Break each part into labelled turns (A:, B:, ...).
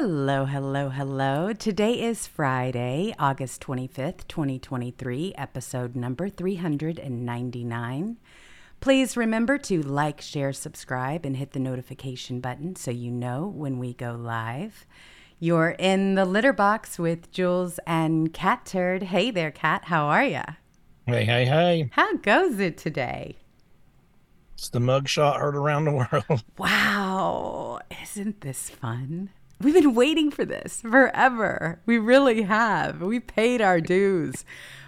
A: Hello, hello, hello. Today is Friday, August 25th, 2023, episode number 399. Please remember to like, share, subscribe, and hit the notification button so you know when we go live. You're in the litter box with Jewels and Catturd. Hey there, Cat. How are ya?
B: Hey, hey, hey.
A: How goes it today?
B: It's the mugshot heard around the world.
A: Wow, isn't this fun? We've been waiting for this forever. We really have. We paid our dues.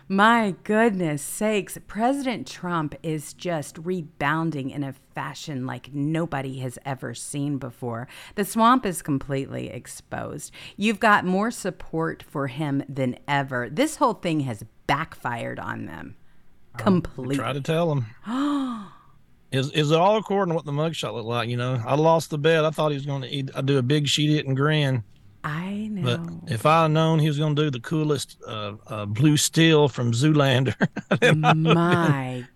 A: My goodness sakes, President Trump is just rebounding in a fashion like nobody has ever seen before. The swamp is completely exposed. You've got more support for him than ever. This whole thing has backfired on them completely.
B: Try to tell them. is is it all according to what the mugshot looked like? You know, I lost the bet. I thought he was going to do a big sheet it and grin.
A: I know.
B: But if I had known he was going to do the coolest uh, uh, blue steel from Zoolander,
A: my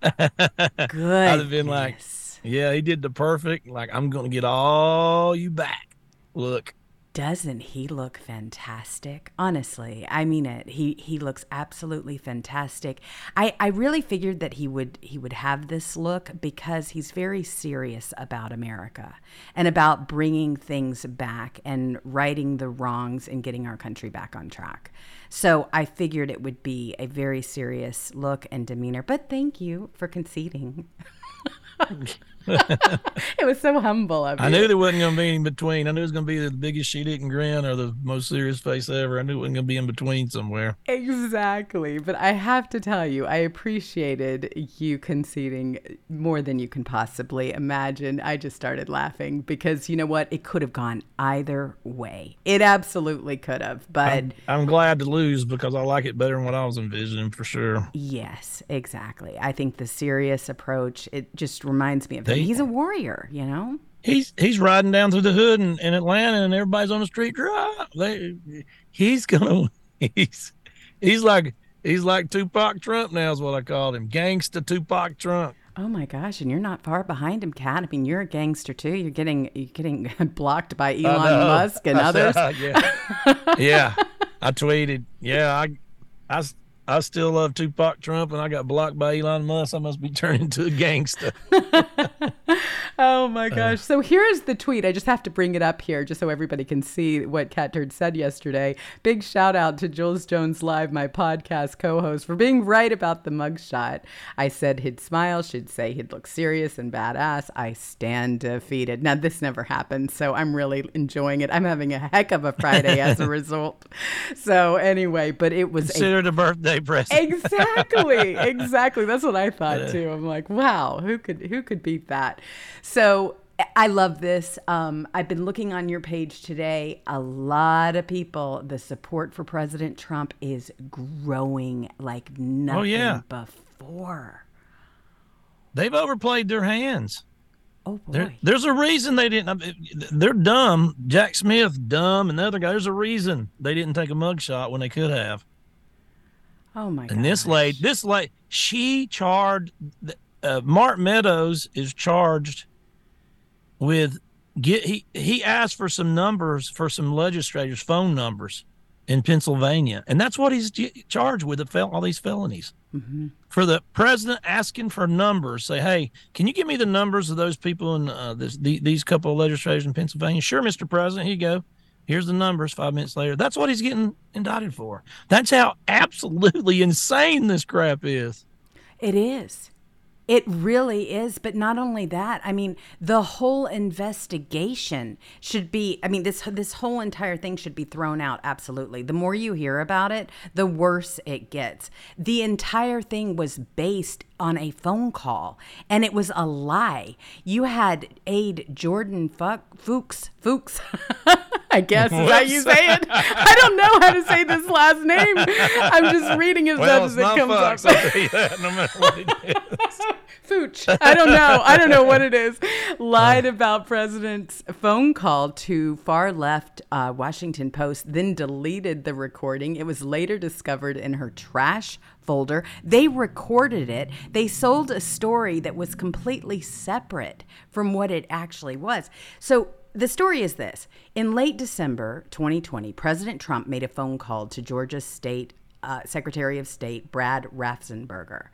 A: goodness.
B: I'd have been like, yeah, he did the perfect. Like, I'm going to get all you back. Look.
A: Doesn't he look fantastic? Honestly, I mean it. He he looks absolutely fantastic. I, I really figured that he would he would have this look because he's very serious about America and about bringing things back and righting the wrongs and getting our country back on track. So I figured it would be a very serious look and demeanor. But thank you for conceding. it was so humble of
B: I knew there wasn't going to be in between. I knew it was going to be the biggest sheet eating grin or the most serious face ever. I knew it wasn't going to be in between somewhere.
A: Exactly. But I have to tell you, I appreciated you conceding more than you can possibly imagine. I just started laughing because you know what? It could have gone either way. It absolutely could have. But
B: I'm, I'm glad to lose because I like it better than what I was envisioning for sure.
A: Yes, exactly. I think the serious approach, it just reminds me of they, he's a warrior, you know.
B: He's he's riding down through the hood in, in Atlanta, and everybody's on the street. Drive. They, he's gonna. He's he's like he's like Tupac Trump now is what I called him, gangsta Tupac Trump.
A: Oh my gosh! And you're not far behind him, Cat. I mean, you're a gangster too. You're getting you're getting blocked by Elon Musk and others.
B: Oh, yeah, yeah. I tweeted. Yeah, I, I I still love Tupac Trump, and I got blocked by Elon Musk. I must be turning into a gangster.
A: oh my uh. gosh! So here's the tweet. I just have to bring it up here, just so everybody can see what Catturd said yesterday. Big shout out to Jewels Jones Live, my podcast co-host, for being right about the mugshot. I said he'd smile. She'd say he'd look serious and badass. I stand defeated. Now this never happened, so I'm really enjoying it. I'm having a heck of a Friday as a result. So anyway, but it was
B: considered a, a birthday birthday present.
A: Exactly, exactly. That's what I thought too. I'm like, wow, who could who could beat that? So I love this. Um, I've been looking on your page today. A lot of people, the support for President Trump is growing like nothing oh, yeah. before.
B: They've overplayed their hands.
A: Oh boy.
B: There, there's a reason they didn't. They're dumb. Jack Smith, dumb, and the other guy. There's a reason they didn't take a mugshot when they could have.
A: Oh my! God.
B: And this lady, this lady, she charged. Uh, Mark Meadows is charged with get he he asked for some numbers for some legislators' phone numbers in Pennsylvania, and that's what he's charged with. All these felonies. Mm-hmm. For the president asking for numbers, say, "Hey, can you give me the numbers of those people in uh, this, the, these couple of legislators in Pennsylvania?" Sure, Mr. President. Here you go. Here's the numbers five minutes later. That's what he's getting indicted for. That's how absolutely insane this crap is.
A: It is. It really is. But not only that, I mean, the whole investigation should be I mean, this this whole entire thing should be thrown out absolutely. The more you hear about it, the worse it gets. The entire thing was based on a phone call and it was a lie. You had aide Jordan Fuck Fuchs Fuchs I guess is how you say it. I don't know how to say this last name. I'm just reading as well, as it comes Fox, up. That, no matter what it is. Fooch. I don't know. I don't know what it is. Lied about president's phone call to far left uh, Washington Post, then deleted the recording. It was later discovered in her trash folder. They recorded it. They sold a story that was completely separate from what it actually was. So the story is this In late December 2020, President Trump made a phone call to Georgia State uh, Secretary of State Brad Raffensperger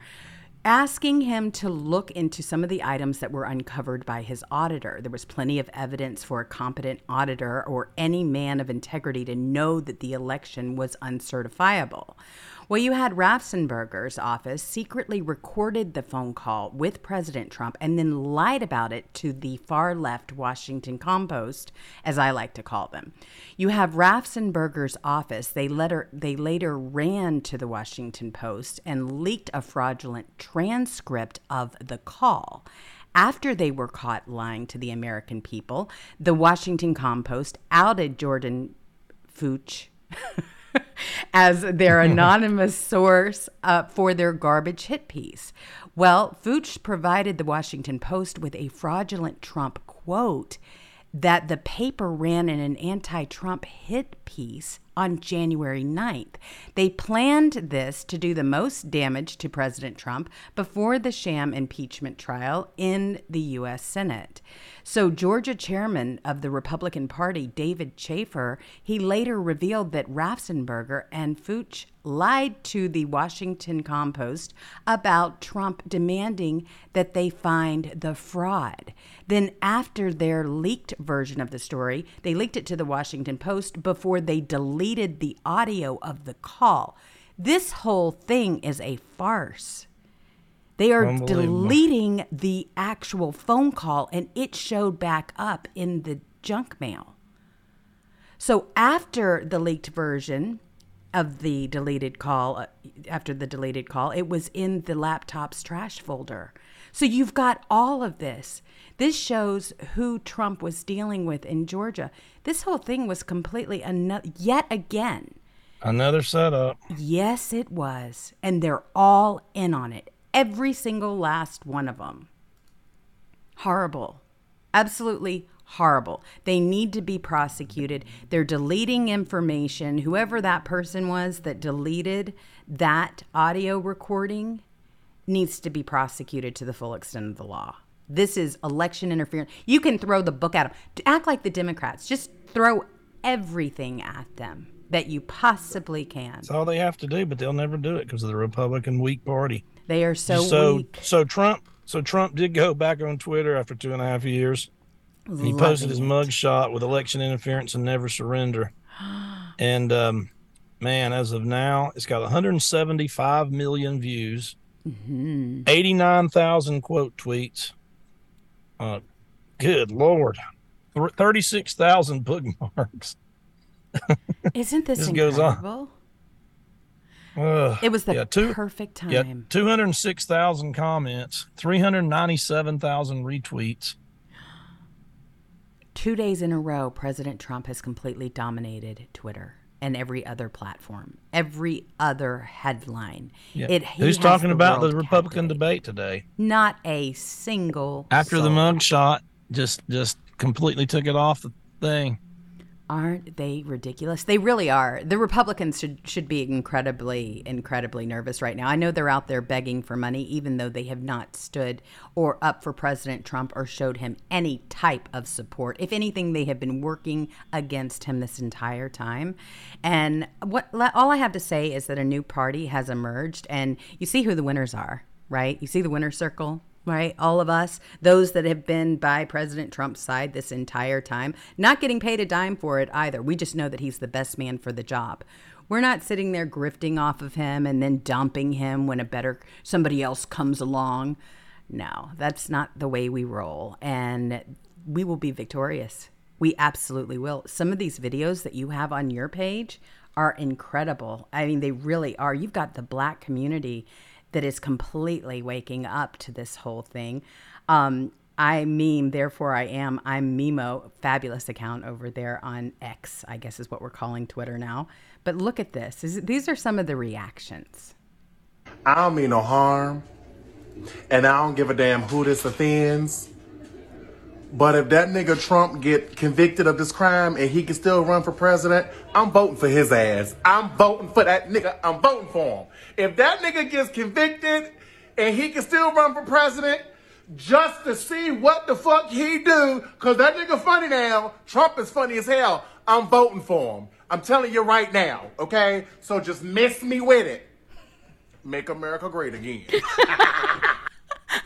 A: asking him to look into some of the items that were uncovered by his auditor. There was plenty of evidence for a competent auditor or any man of integrity to know that the election was uncertifiable. Well, you had Raffensperger's office secretly recorded the phone call with President Trump and then lied about it to the far left Washington Compost, as I like to call them. You have Raffensperger's office. They later they later ran to the Washington Post and leaked a fraudulent transcript of the call. After they were caught lying to the American people, the Washington Compost outed Jordan Fuchs. as their anonymous source uh, for their garbage hit piece. Well, Fuchs provided the Washington Post with a fraudulent Trump quote that the paper ran in an anti Trump hit piece on January 9th. They planned this to do the most damage to President Trump before the sham impeachment trial in the U.S. Senate. So, Georgia chairman of the Republican Party, David Shafer, he later revealed that Raffensperger and Fuchs lied to the Washington Compost about Trump demanding that they find the fraud. Then, after their leaked version of the story, they leaked it to the Washington Post before they deleted the audio of the call. This whole thing is a farce. They are deleting the actual phone call, and it showed back up in the junk mail. So, after the leaked version, of the deleted call uh, after the deleted call it was in the laptop's trash folder so you've got all of this this shows who trump was dealing with in georgia this whole thing was completely another yet again
B: another setup
A: yes it was and they're all in on it every single last one of them horrible absolutely horrible. They need to be prosecuted. They're deleting information. Whoever that person was that deleted that audio recording needs to be prosecuted to the full extent of the law. This is election interference. You can throw the book at them. Act like the Democrats. Just throw everything at them that you possibly can.
B: That's all they have to do, but they'll never do it because of the Republican weak party.
A: They are so
B: so
A: weak.
B: so Trump so Trump did go back on Twitter after two and a half years he posted his mugshot with election interference and never surrender. and um, man, as of now, it's got 175 million views, mm-hmm. 89,000 quote tweets. Uh, good lord, 36,000 bookmarks.
A: Isn't this, this incredible? Uh, it was the yeah, two, perfect time. Yeah,
B: 206,000 comments, 397,000 retweets.
A: Two days in a row, President Trump has completely dominated Twitter and every other platform, every other headline.
B: Yeah. It, Who's talking the about the Republican debate today?
A: Not a single.
B: After soul. the mugshot, just just completely took it off the thing.
A: Aren't they ridiculous? They really are. The Republicans should should be incredibly incredibly nervous right now. I know they're out there begging for money even though they have not stood or up for President Trump or showed him any type of support. If anything, they have been working against him this entire time. And what all I have to say is that a new party has emerged and you see who the winners are, right? You see the winner circle? Right? All of us, those that have been by President Trump's side this entire time, not getting paid a dime for it either. We just know that he's the best man for the job. We're not sitting there grifting off of him and then dumping him when a better somebody else comes along. No, that's not the way we roll. And we will be victorious. We absolutely will. Some of these videos that you have on your page are incredible. I mean, they really are. You've got the black community that is completely waking up to this whole thing. Um, I meme, therefore I am. I'm Mimo, fabulous account over there on X, I guess is what we're calling Twitter now. But look at this. Is, these are some of the reactions.
C: I don't mean no harm, and I don't give a damn who this offends. But if that nigga Trump get convicted of this crime and he can still run for president, I'm voting for his ass. I'm voting for that nigga. I'm voting for him. If that nigga gets convicted and he can still run for president, just to see what the fuck he do, cause that nigga funny now. Trump is funny as hell. I'm voting for him. I'm telling you right now, okay? So just miss me with it. Make America great again.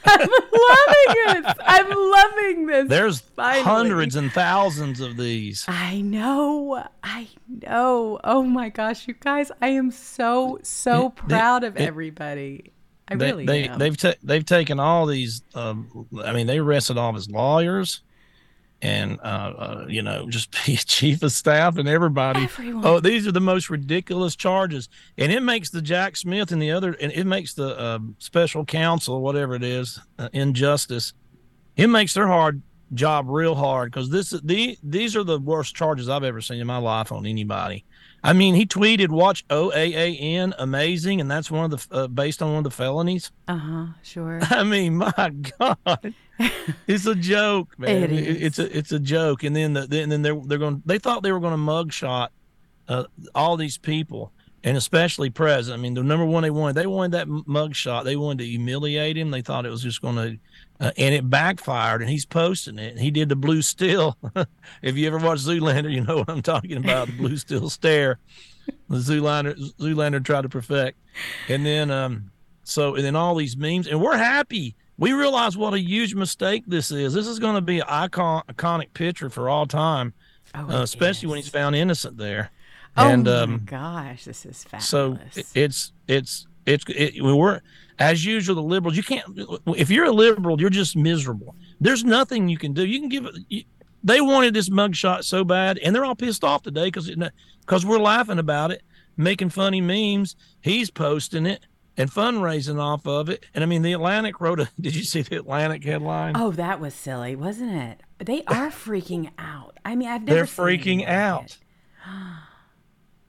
A: I'm loving this. I'm loving this.
B: There's
A: Finally.
B: hundreds and thousands of these.
A: I know. I know. Oh my gosh, you guys, I am so so
B: It-
A: proud of
B: it-
A: everybody. I
B: They,
A: really
B: they
A: am.
B: they've ta- they've taken all these. Um, I mean, they arrested all of his lawyers, and uh, uh, you know, just his chief of staff and everybody.
A: Everyone.
B: Oh, these are the most ridiculous charges, and it makes the Jack Smith and the other, and it makes the um, special counsel, whatever it is, uh, injustice. It makes their hard job real hard because this the these are the worst charges I've ever seen in my life on anybody. I mean, he tweeted, "Watch OANN, amazing," and that's one of the uh, based on one of the felonies.
A: uh-huh, sure.
B: I mean, my God, it's a joke, man.
A: It is.
B: It's a it's a joke. And then the then then they're they're going. They thought they were going to mugshot uh, all these people, and especially president. I mean, the number one they wanted, they wanted that mugshot. They wanted to humiliate him. They thought it was just going to. Uh, and it backfired, and he's posting it. And he did the blue steel. if you ever watch Zoolander, you know what I'm talking about. The blue steel stare. The Zoolander Zoolander tried to perfect, and then um, so and then all these memes, and we're happy. We realize what a huge mistake this is. This is going to be an icon, iconic picture for all time,
A: Oh,
B: uh, especially when he's found innocent there.
A: Oh
B: and
A: my
B: um,
A: gosh, this is fabulous.
B: so it- it's it's it's it, we're as usual the liberals. You can't if you're a liberal, you're just miserable. There's nothing you can do. You can give it. They wanted this mugshot so bad, and they're all pissed off today because because we're laughing about it, making funny memes. He's posting it and fundraising off of it. And I mean, the Atlantic wrote a. Did you see the Atlantic headline?
A: Oh, that was silly, wasn't it? They are freaking out. I mean, I've never
B: they're freaking out.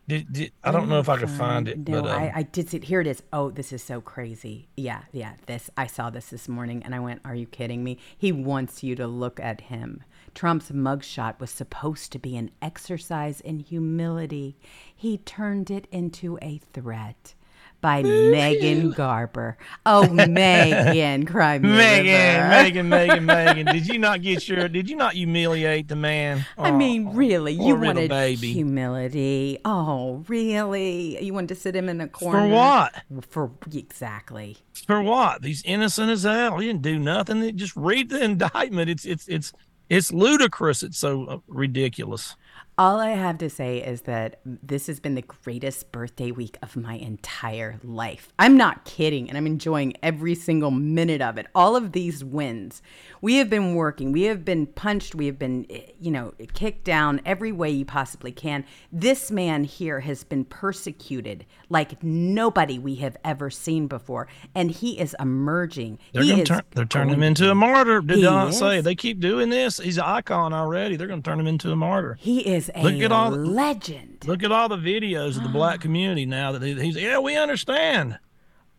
B: Did, did, I don't know if I could find it,
A: No,
B: but um,
A: I, I did see it. Here it is. Oh, this is so crazy. Yeah, yeah. This I saw this this morning, and I went, "Are you kidding me?" He wants you to look at him. Trump's mugshot was supposed to be an exercise in humility. He turned it into a threat. By Megan Garber. Oh, Megan, cry
B: Megan. Megan, Megan, Megan. Did you not get your? Did you not humiliate the man?
A: I mean, really, you wanted
B: baby.
A: humility. Oh, really? You wanted to sit him in a corner
B: For what?
A: For exactly.
B: For what? He's innocent as hell. He didn't do nothing. Just read the indictment. It's it's it's it's ludicrous. It's so uh, ridiculous.
A: All I have to say is that this has been the greatest birthday week of my entire life. I'm not kidding, and I'm enjoying every single minute of it. All of these wins. We have been working, we have been punched, we have been, eh, you know, kicked down every way you possibly can. This man here has been persecuted like nobody we have ever seen before, and he is emerging.
B: They're
A: he
B: gonna
A: is
B: turn. They're turning him into a martyr. Did I not say they keep doing this? He's an icon already. They're gonna turn him into a martyr.
A: He is a
B: Look at all
A: legend.
B: Look at all the videos of the black community now that he's. Yeah, we understand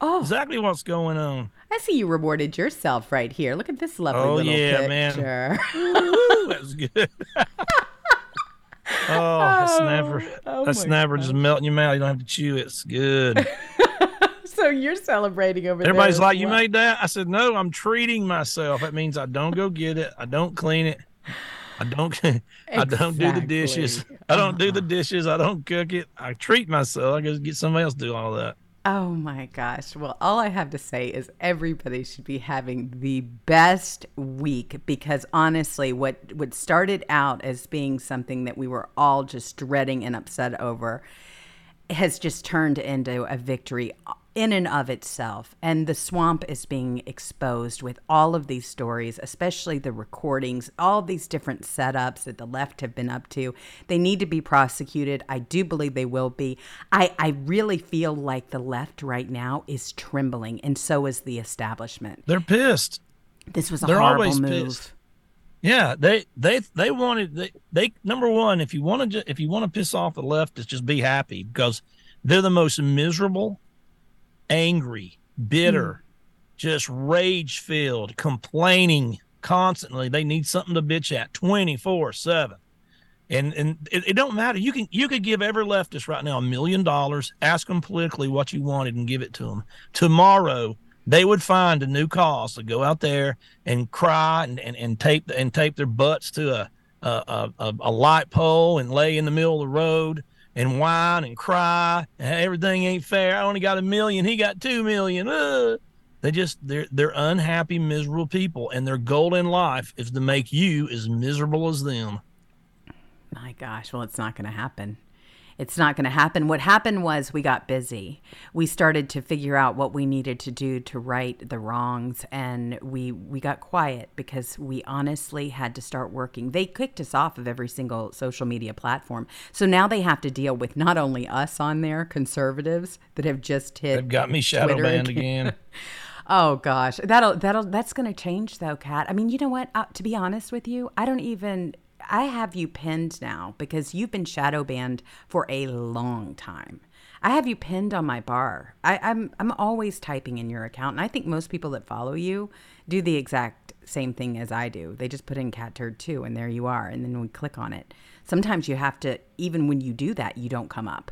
A: Oh,
B: exactly what's going on.
A: I see you rewarded yourself right here. Look at this lovely
B: Oh,
A: little
B: yeah, man.
A: picture.
B: That was good. oh, that's oh, never.
A: oh
B: that's
A: my
B: never just melting your mouth. You don't have to chew it. It's good.
A: so you're celebrating over there.
B: Everybody's like, "You
A: well.
B: made that?" I said, "No, I'm treating myself. That means I don't go get it. I don't clean it. I don't. I don't do the dishes. I don't do the uh-huh. dishes. I don't cook it. I treat myself. I just get somebody else to do all that."
A: Oh my gosh. Well, all I have to say is everybody should be having the best week because honestly, what what started out as being something that we were all just dreading and upset over has just turned into a victory in and of itself. And the swamp is being exposed with all of these stories, especially the recordings, all these different setups that the left have been up to. They need to be prosecuted. I do believe they will be. I, I really feel like the left right now is trembling, and so is the establishment.
B: They're pissed.
A: This was a
B: They're
A: horrible
B: always
A: move.
B: pissed. Yeah, they they they wanted they, they number one. If you want to if you want to piss off the leftists, just be happy because they're the most miserable, angry, bitter, hmm. just rage filled, complaining constantly. They need something to bitch at twenty four seven. And and it, it don't matter. You can you could give every leftist right now a million dollars, ask them politically what you wanted, and give it to them. Tomorrow, they would find a new cause to go out there and cry and, and, and tape and tape their butts to a a, a a light pole and lay in the middle of the road and whine and cry. Everything ain't fair. I only got a million. He got two million. Uh. They just they're they're unhappy, miserable people, and their goal in life is to make you as miserable as them.
A: My gosh, well, it's not going to happen. It's not going to happen. What happened was we got busy. We started to figure out what we needed to do to right the wrongs and we we got quiet because we honestly had to start working. They kicked us off of every single social media platform. So now they have to deal with not only us on there, conservatives that have just hit
B: They've got me shadow
A: Twitter
B: banned again.
A: Oh gosh, that'll that'll that's going to change though, Cat. I mean, you know what? Uh, to be honest with you, I don't even I have you pinned now because you've been shadow banned for a long time. I have you pinned on my bar. I, I'm I'm always typing in your account, and I think most people that follow you do the exact same thing as I do. They just put in catturd two, and there you are, and then we click on it. Sometimes you have to, even when you do that, you don't come up.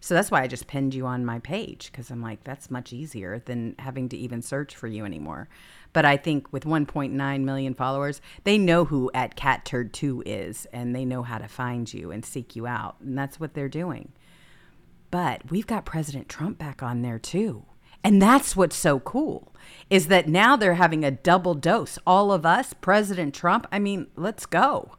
A: So that's why I just pinned you on my page because I'm like, that's much easier than having to even search for you anymore. But I think with 1.9 million followers, they know who at Catturd 2 is and they know how to find you and seek you out. And that's what they're doing. But we've got President Trump back on there too. And that's what's so cool is that now they're having a double dose. All of us, President Trump, I mean, let's go.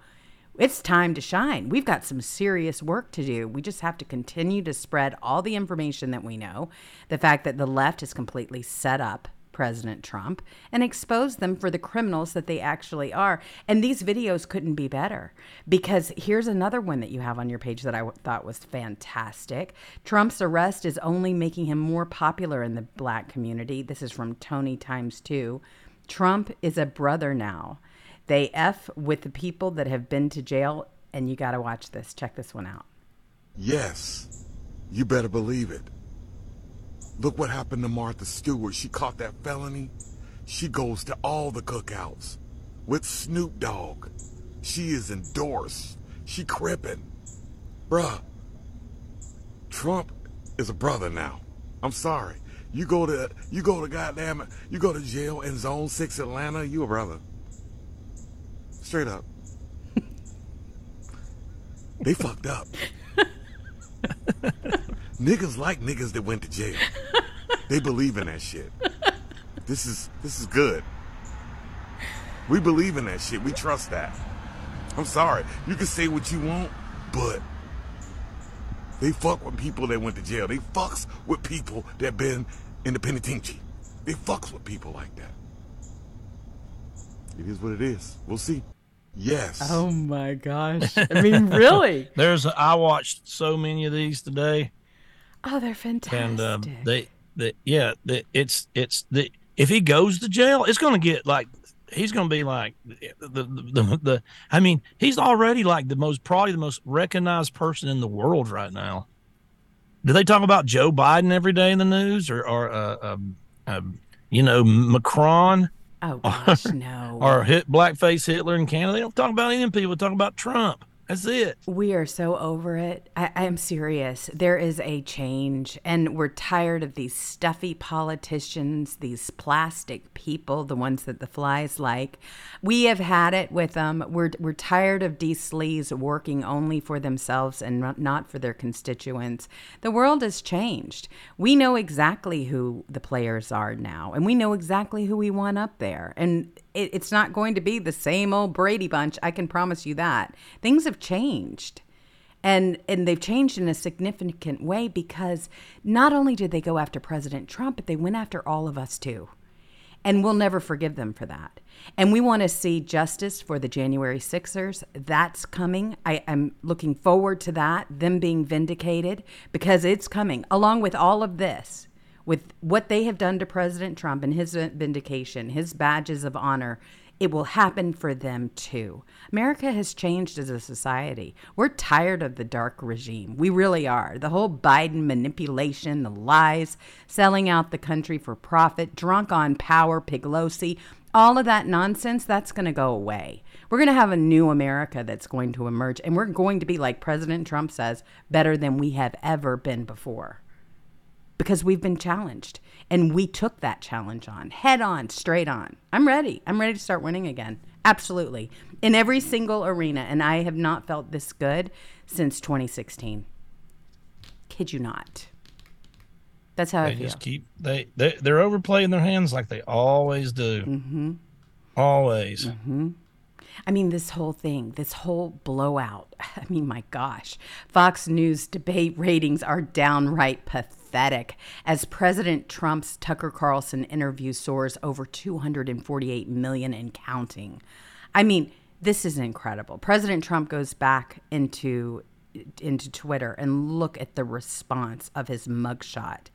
A: It's time to shine. We've got some serious work to do. We just have to continue to spread all the information that we know. The fact that the left has completely set up President Trump and expose them for the criminals that they actually are. And these videos couldn't be better because here's another one that you have on your page that I w- thought was fantastic. Trump's arrest is only making him more popular in the black community. This is from Tony Times 2. Trump is a brother now. They F with the people that have been to jail, and you got to watch this. Check this one out.
D: Yes, you better believe it. Look what happened to Martha Stewart. She caught that felony. She goes to all the cookouts with Snoop Dogg. She is endorsed. She crippin'. Bruh, Trump is a brother now. I'm sorry. You go to you go to goddamn you go to jail in Zone Six Atlanta. You a brother. Straight up. they fucked up. niggas like niggas that went to jail. They believe in that shit. This is this is good. We believe in that shit. We trust that. I'm sorry. You can say what you want, but they fuck with people that went to jail. They fucks with people that been in the penitentiary. They fucks with people like that. It is what it is. We'll see. Yes.
A: Oh my gosh. I mean, really?
B: There's I watched so many of these today,
A: Oh, they're fantastic.
B: and um, they the yeah the, it's it's the if he goes to jail, it's gonna get like he's gonna be like the the, the, the I mean he's already like the most probably the most recognized person in the world right now. Do they talk about Joe Biden every day in the news or or uh, um, um, you know Macron?
A: Oh gosh, no.
B: or hit blackface Hitler in Canada. They don't talk about any of them people. They talk about Trump. That's it.
A: We are so over it. I, am serious. There is a change, and we're tired of these stuffy politicians, these plastic people, the ones that the flies like. We have had it with them. We're we're tired of these sleaze working only for themselves and not for their constituents. The world has changed. We know exactly who the players are now, and we know exactly who we want up there. And it, it's not going to be the same old Brady bunch. I can promise you that. Things have changed. And and they've changed in a significant way because not only did they go after President Trump, but they went after all of us too. And we'll never forgive them for that. And we want to see justice for the January Sixers. That's coming. I am looking forward to that, them being vindicated, because it's coming. Along with all of this, with what they have done to President Trump and his vindication, his badges of honor, it will happen for them too. America has changed as a society. We're tired of the dark regime. We really are. The whole Biden manipulation, the lies, selling out the country for profit, drunk on power, Piglosi, all of that nonsense, that's going to go away. We're going to have a new America that's going to emerge, and we're going to be, like President Trump says, better than we have ever been before because we've been challenged and we took that challenge on head on, straight on. I'm ready. I'm ready to start winning again. Absolutely. In every single arena. And I have not felt this good since 2016. Kid you not. That's how
B: They
A: I feel.
B: just keep they they they're overplaying their hands like they always do. Mm-hmm. Always.
A: I mean, this whole thing, this whole blowout. I mean, my gosh. Fox News debate ratings are downright pathetic as President Trump's Tucker Carlson interview soars over 248 million and counting. I mean, this is incredible. President Trump goes back into into Twitter and look at the response of his mugshot.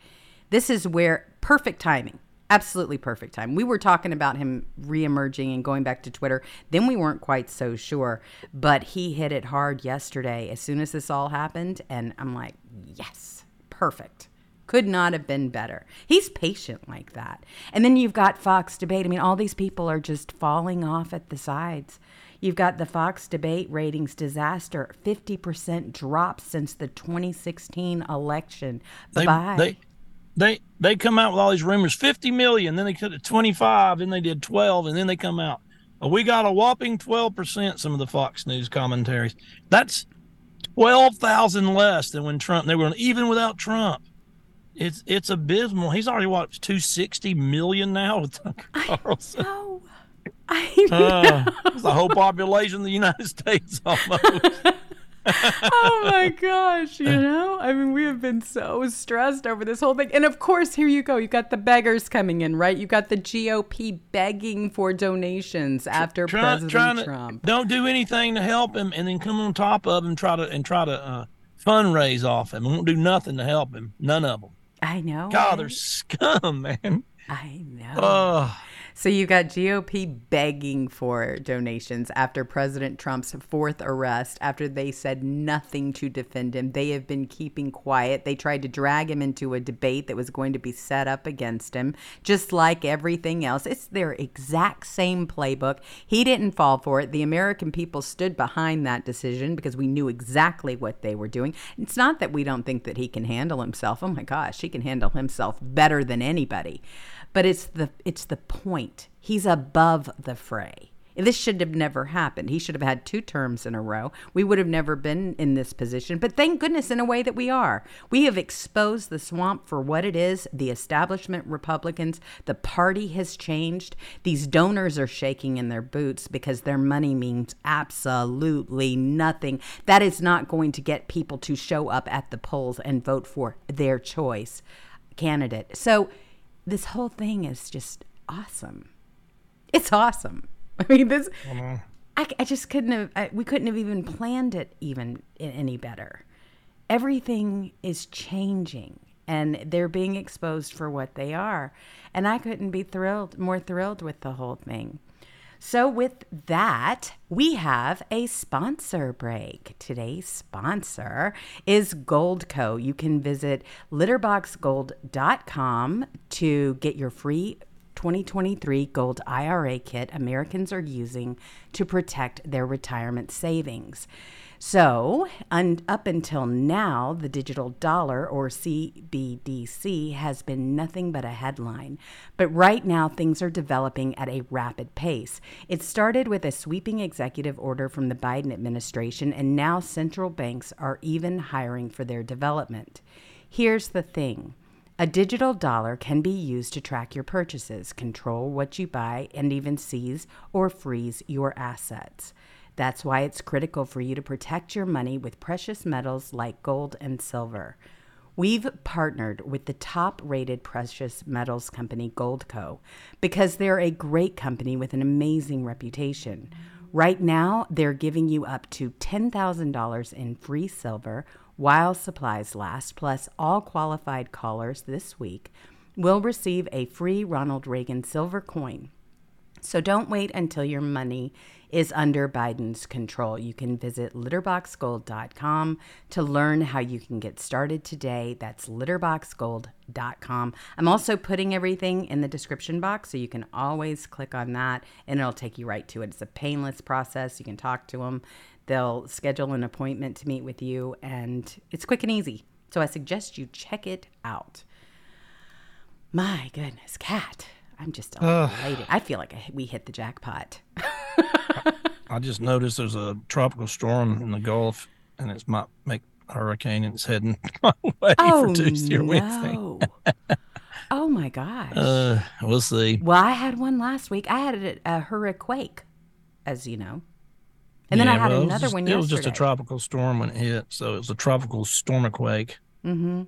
A: This is where perfect timing. Absolutely perfect time. We were talking about him reemerging and going back to Twitter. Then we weren't quite so sure, but he hit it hard yesterday as soon as this all happened. And I'm like, yes, perfect. Could not have been better. He's patient like that. And then you've got Fox debate. I mean, all these people are just falling off at the sides. You've got the Fox debate ratings disaster, 50% drop since the 2016 election.
B: They,
A: Bye.
B: they they they come out with all these rumors 50 million then they cut to 25 then they did 12 and then they come out "Oh, we got a whopping 12% some of the fox news commentaries that's 12,000 less than when trump they were even without trump it's it's abysmal he's already watched 260 million now with tucker carlson
A: Oh, I
B: uh, it's the whole population of the united states almost
A: oh my gosh, you know? I mean, we have been so stressed over this whole thing. And of course, here you go. You got the beggars coming in, right? You got the GOP begging for donations after
B: Try-
A: President
B: trying to-
A: Trump.
B: don't do anything to help him, and then come on top of him, try to and try to uh, fundraise off him. Won't do nothing to help him. None of them.
A: I know.
B: God, they're scum, man.
A: I know.
B: Oh,
A: So you got GOP begging for donations after President Trump's fourth arrest, after they said nothing to defend him. They have been keeping quiet. They tried to drag him into a debate that was going to be set up against him, just like everything else. It's their exact same playbook. He didn't fall for it. The American people stood behind that decision because we knew exactly what they were doing. It's not that we don't think that he can handle himself. Oh my gosh, he can handle himself better than anybody but it's the it's the point. He's above the fray. This should have never happened. He should have had two terms in a row. We would have never been in this position. But thank goodness, in a way, that we are. We have exposed the swamp for what it is. The establishment Republicans, the party has changed. These donors are shaking in their boots because their money means absolutely nothing. That is not going to get people to show up at the polls and vote for their choice candidate. So, this whole thing is just awesome. It's awesome. I mean, this. Mm-hmm. I, I just couldn't have. I, we couldn't have even planned it even any better. Everything is changing, and they're being exposed for what they are, and I couldn't be thrilled more thrilled with the whole thing. So, with that, we have a sponsor break. Today's sponsor is Goldco. You can visit litterboxgold.com to get your free 2023 Gold IRA kit Americans are using to protect their retirement savings. So, un- up until now, the digital dollar or CBDC has been nothing but a headline. But right now, things are developing at a rapid pace. It started with a sweeping executive order from the Biden administration, and now central banks are even hiring for their development. Here's the thing. A digital dollar can be used to track your purchases, control what you buy, and even seize or freeze your assets. That's why it's critical for you to protect your money with precious metals like gold and silver. We've partnered with the top rated precious metals company, Goldco, because they're a great company with an amazing reputation. Right now, they're giving you up to $10,000 in free silver while supplies last, plus all qualified callers this week will receive a free Ronald Reagan silver coin. So don't wait until your money is under Biden's control. You can visit litterboxgold.com to learn how you can get started today. That's litterboxgold.com. I'm also putting everything in the description box so you can always click on that and it'll take you right to it. It's a painless process. You can talk to them. They'll schedule an appointment to meet with you and it's quick and easy. So I suggest you check it out. My goodness, cat. I'm just elated. I feel like I, we hit the jackpot.
B: I just noticed there's a tropical storm in the Gulf, and it's might make a hurricane, and it's heading my way
A: oh
B: for Tuesday or Wednesday.
A: no! oh my gosh.
B: Uh, we'll see.
A: well, I had one last week. I had a, a hurricane, as you know, and then I had
B: well,
A: another
B: just-
A: one
B: It was just a tropical storm when it hit, so it was a tropical stormaquake.
A: Mm-hmm.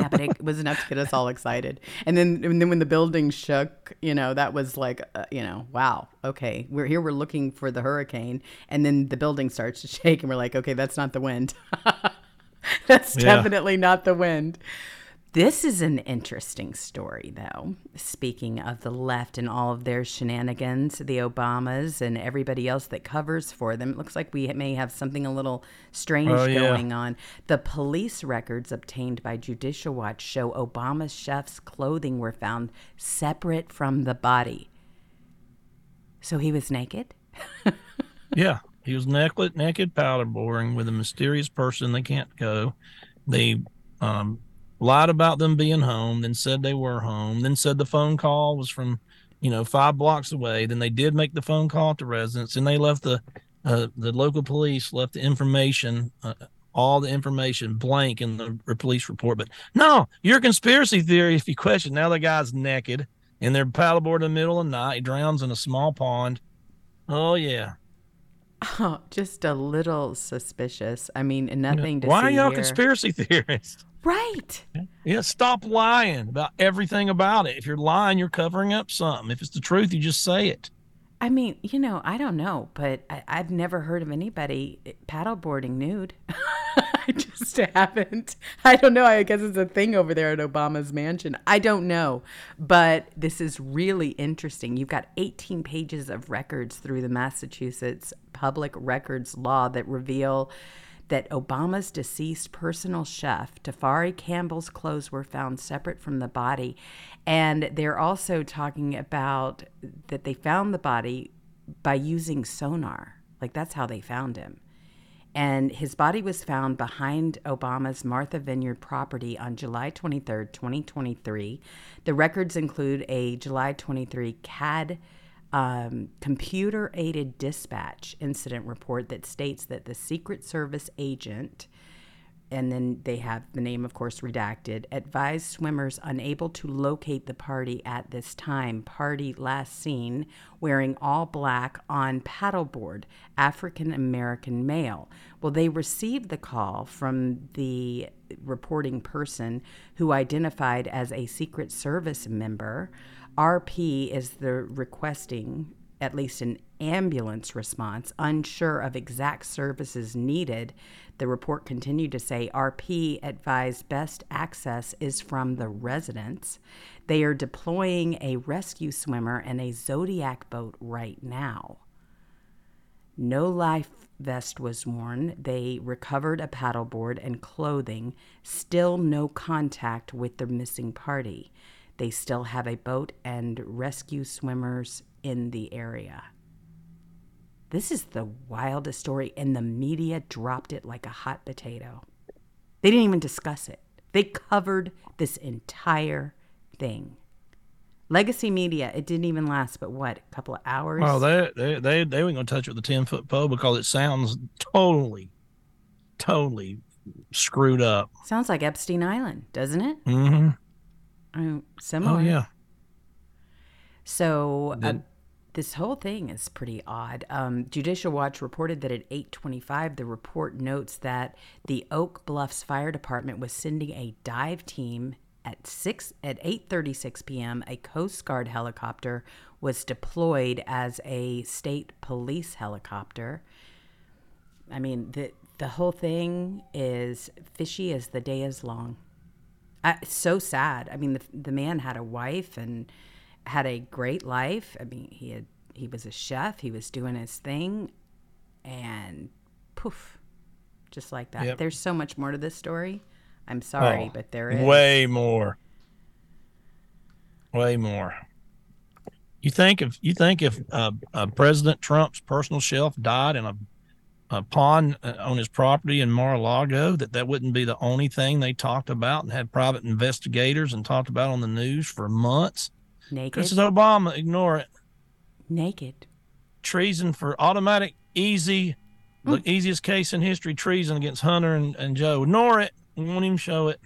A: Yeah, but it was enough to get us all excited. And then, and then when the building shook, you know, that was like, uh, you know, wow, okay, we're here, we're looking for the hurricane, and then the building starts to shake, and we're like, okay, that's not the wind. that's
B: Yeah.
A: definitely not the wind. This is an interesting story, though. Speaking of the left and all of their shenanigans, the Obamas and everybody else that covers for them, it looks like we may have something a little strange
B: Oh, yeah.
A: going on. The police records obtained by Judicial Watch show Obama chef's clothing were found separate from the body. So he was naked?
B: Yeah, he was naked, naked paddleboarding with a mysterious person they can't go. They um, lied about them being home, then said they were home, then said the phone call was from, you know, five blocks away. Then they did make the phone call to residents, and they left the uh, the local police left the information. Uh, all the information blank in the police report, but no, your conspiracy theory. If you question, now the guy's naked and they're paddleboard in the middle of the night. He drowns in a small pond. Oh yeah,
A: Oh, just a little suspicious. I mean, nothing to
B: Why are y'all
A: here.
B: conspiracy theorists?
A: Right.
B: Yeah, stop lying about everything about it. If you're lying, you're covering up something. If it's the truth, you just say it.
A: I mean, you know, I don't know, but I, I've never heard of anybody eh, paddleboarding nude. I just haven't. I don't know. I guess it's a thing over there at Obama's mansion. I don't know. But this is really interesting. You've got 18 pages of records through the Massachusetts public records law that reveal that Obama's deceased personal chef, Tafari Campbell's clothes were found separate from the body. And they're also talking about that they found the body by using sonar. Like that's how they found him. And his body was found behind Obama's Martha Vineyard property on July 23rd, 2023. The records include a July 23 CAD um, computer aided dispatch incident report that states that the Secret Service agent, and then they have the name, of course, redacted, advised swimmers unable to locate the party at this time. Party last seen wearing all black on paddleboard, African American male. Well, they received the call from the reporting person who identified as a Secret Service member. RP is the requesting at least an ambulance response, unsure of exact services needed. The report continued to say RP advised best access is from the residents. They are deploying a rescue swimmer and a Zodiac boat right now. No life vest was worn. They recovered a paddleboard and clothing. Still no contact with the missing party. They still have a boat and rescue swimmers in the area. This is the wildest story, and the media dropped it like a hot potato. They didn't even discuss it, they covered this entire thing. Legacy media, it didn't even last, but what, a couple of hours?
B: Well, they they they they weren't gonna touch it with a ten foot pole because it sounds totally, totally screwed up.
A: Sounds like Epstein Island, doesn't it?
B: Mm-hmm.
A: Oh, similar.
B: Oh yeah.
A: So uh, this whole thing is pretty odd. Um, Judicial Watch reported that at 8:25, the report notes that the Oak Bluffs Fire Department was sending a dive team at six at 8:36 p.m. A Coast Guard helicopter was deployed as a state police helicopter. I mean, the the whole thing is fishy as the day is long. I, so sad. I mean, the, the man had a wife and had a great life. I mean, he had he was a chef. He was doing his thing, and poof, just like that.
B: Yep.
A: There's so much more to this story. I'm sorry,
B: Oh,
A: but there is.
B: Way more. Way more. You think if you think if uh, uh, President Trump's personal chef died in a a pond uh, on his property in Mar-a-Lago, that that wouldn't be the only thing they talked about and had private investigators and talked about on the news for months.
A: Naked.
B: This is Obama. Ignore it.
A: Naked.
B: Treason for automatic, easy, the
A: Hmm.
B: easiest case in history. Treason against Hunter and, and Joe. Ignore it. We won't even show it.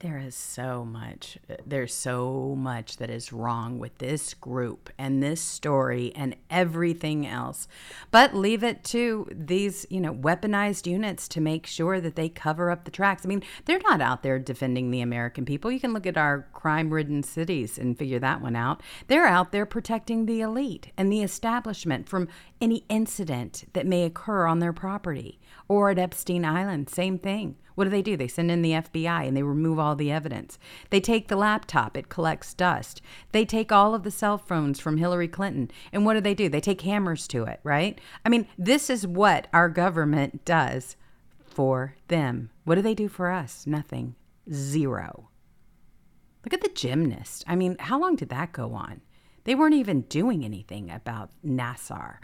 A: There is so much, uh, there's so much that is wrong with this group and this story and everything else. But leave it to these, you know, weaponized units to make sure that they cover up the tracks. I mean, they're not out there defending the American people. You can look at our crime ridden cities and figure that one out. They're out there protecting the elite and the establishment from any incident that may occur on their property or at Epstein Island. Same thing. What do they do? They send in the FBI and they remove all the evidence. They take the laptop, it collects dust. They take all of the cell phones from Hillary Clinton. And what do they do? They take hammers to it, right? I mean, this is what our government does for them. What do they do for us? Nothing. Zero. Look at the gymnast. I mean, how long did that go on? They weren't even doing anything about Nassar,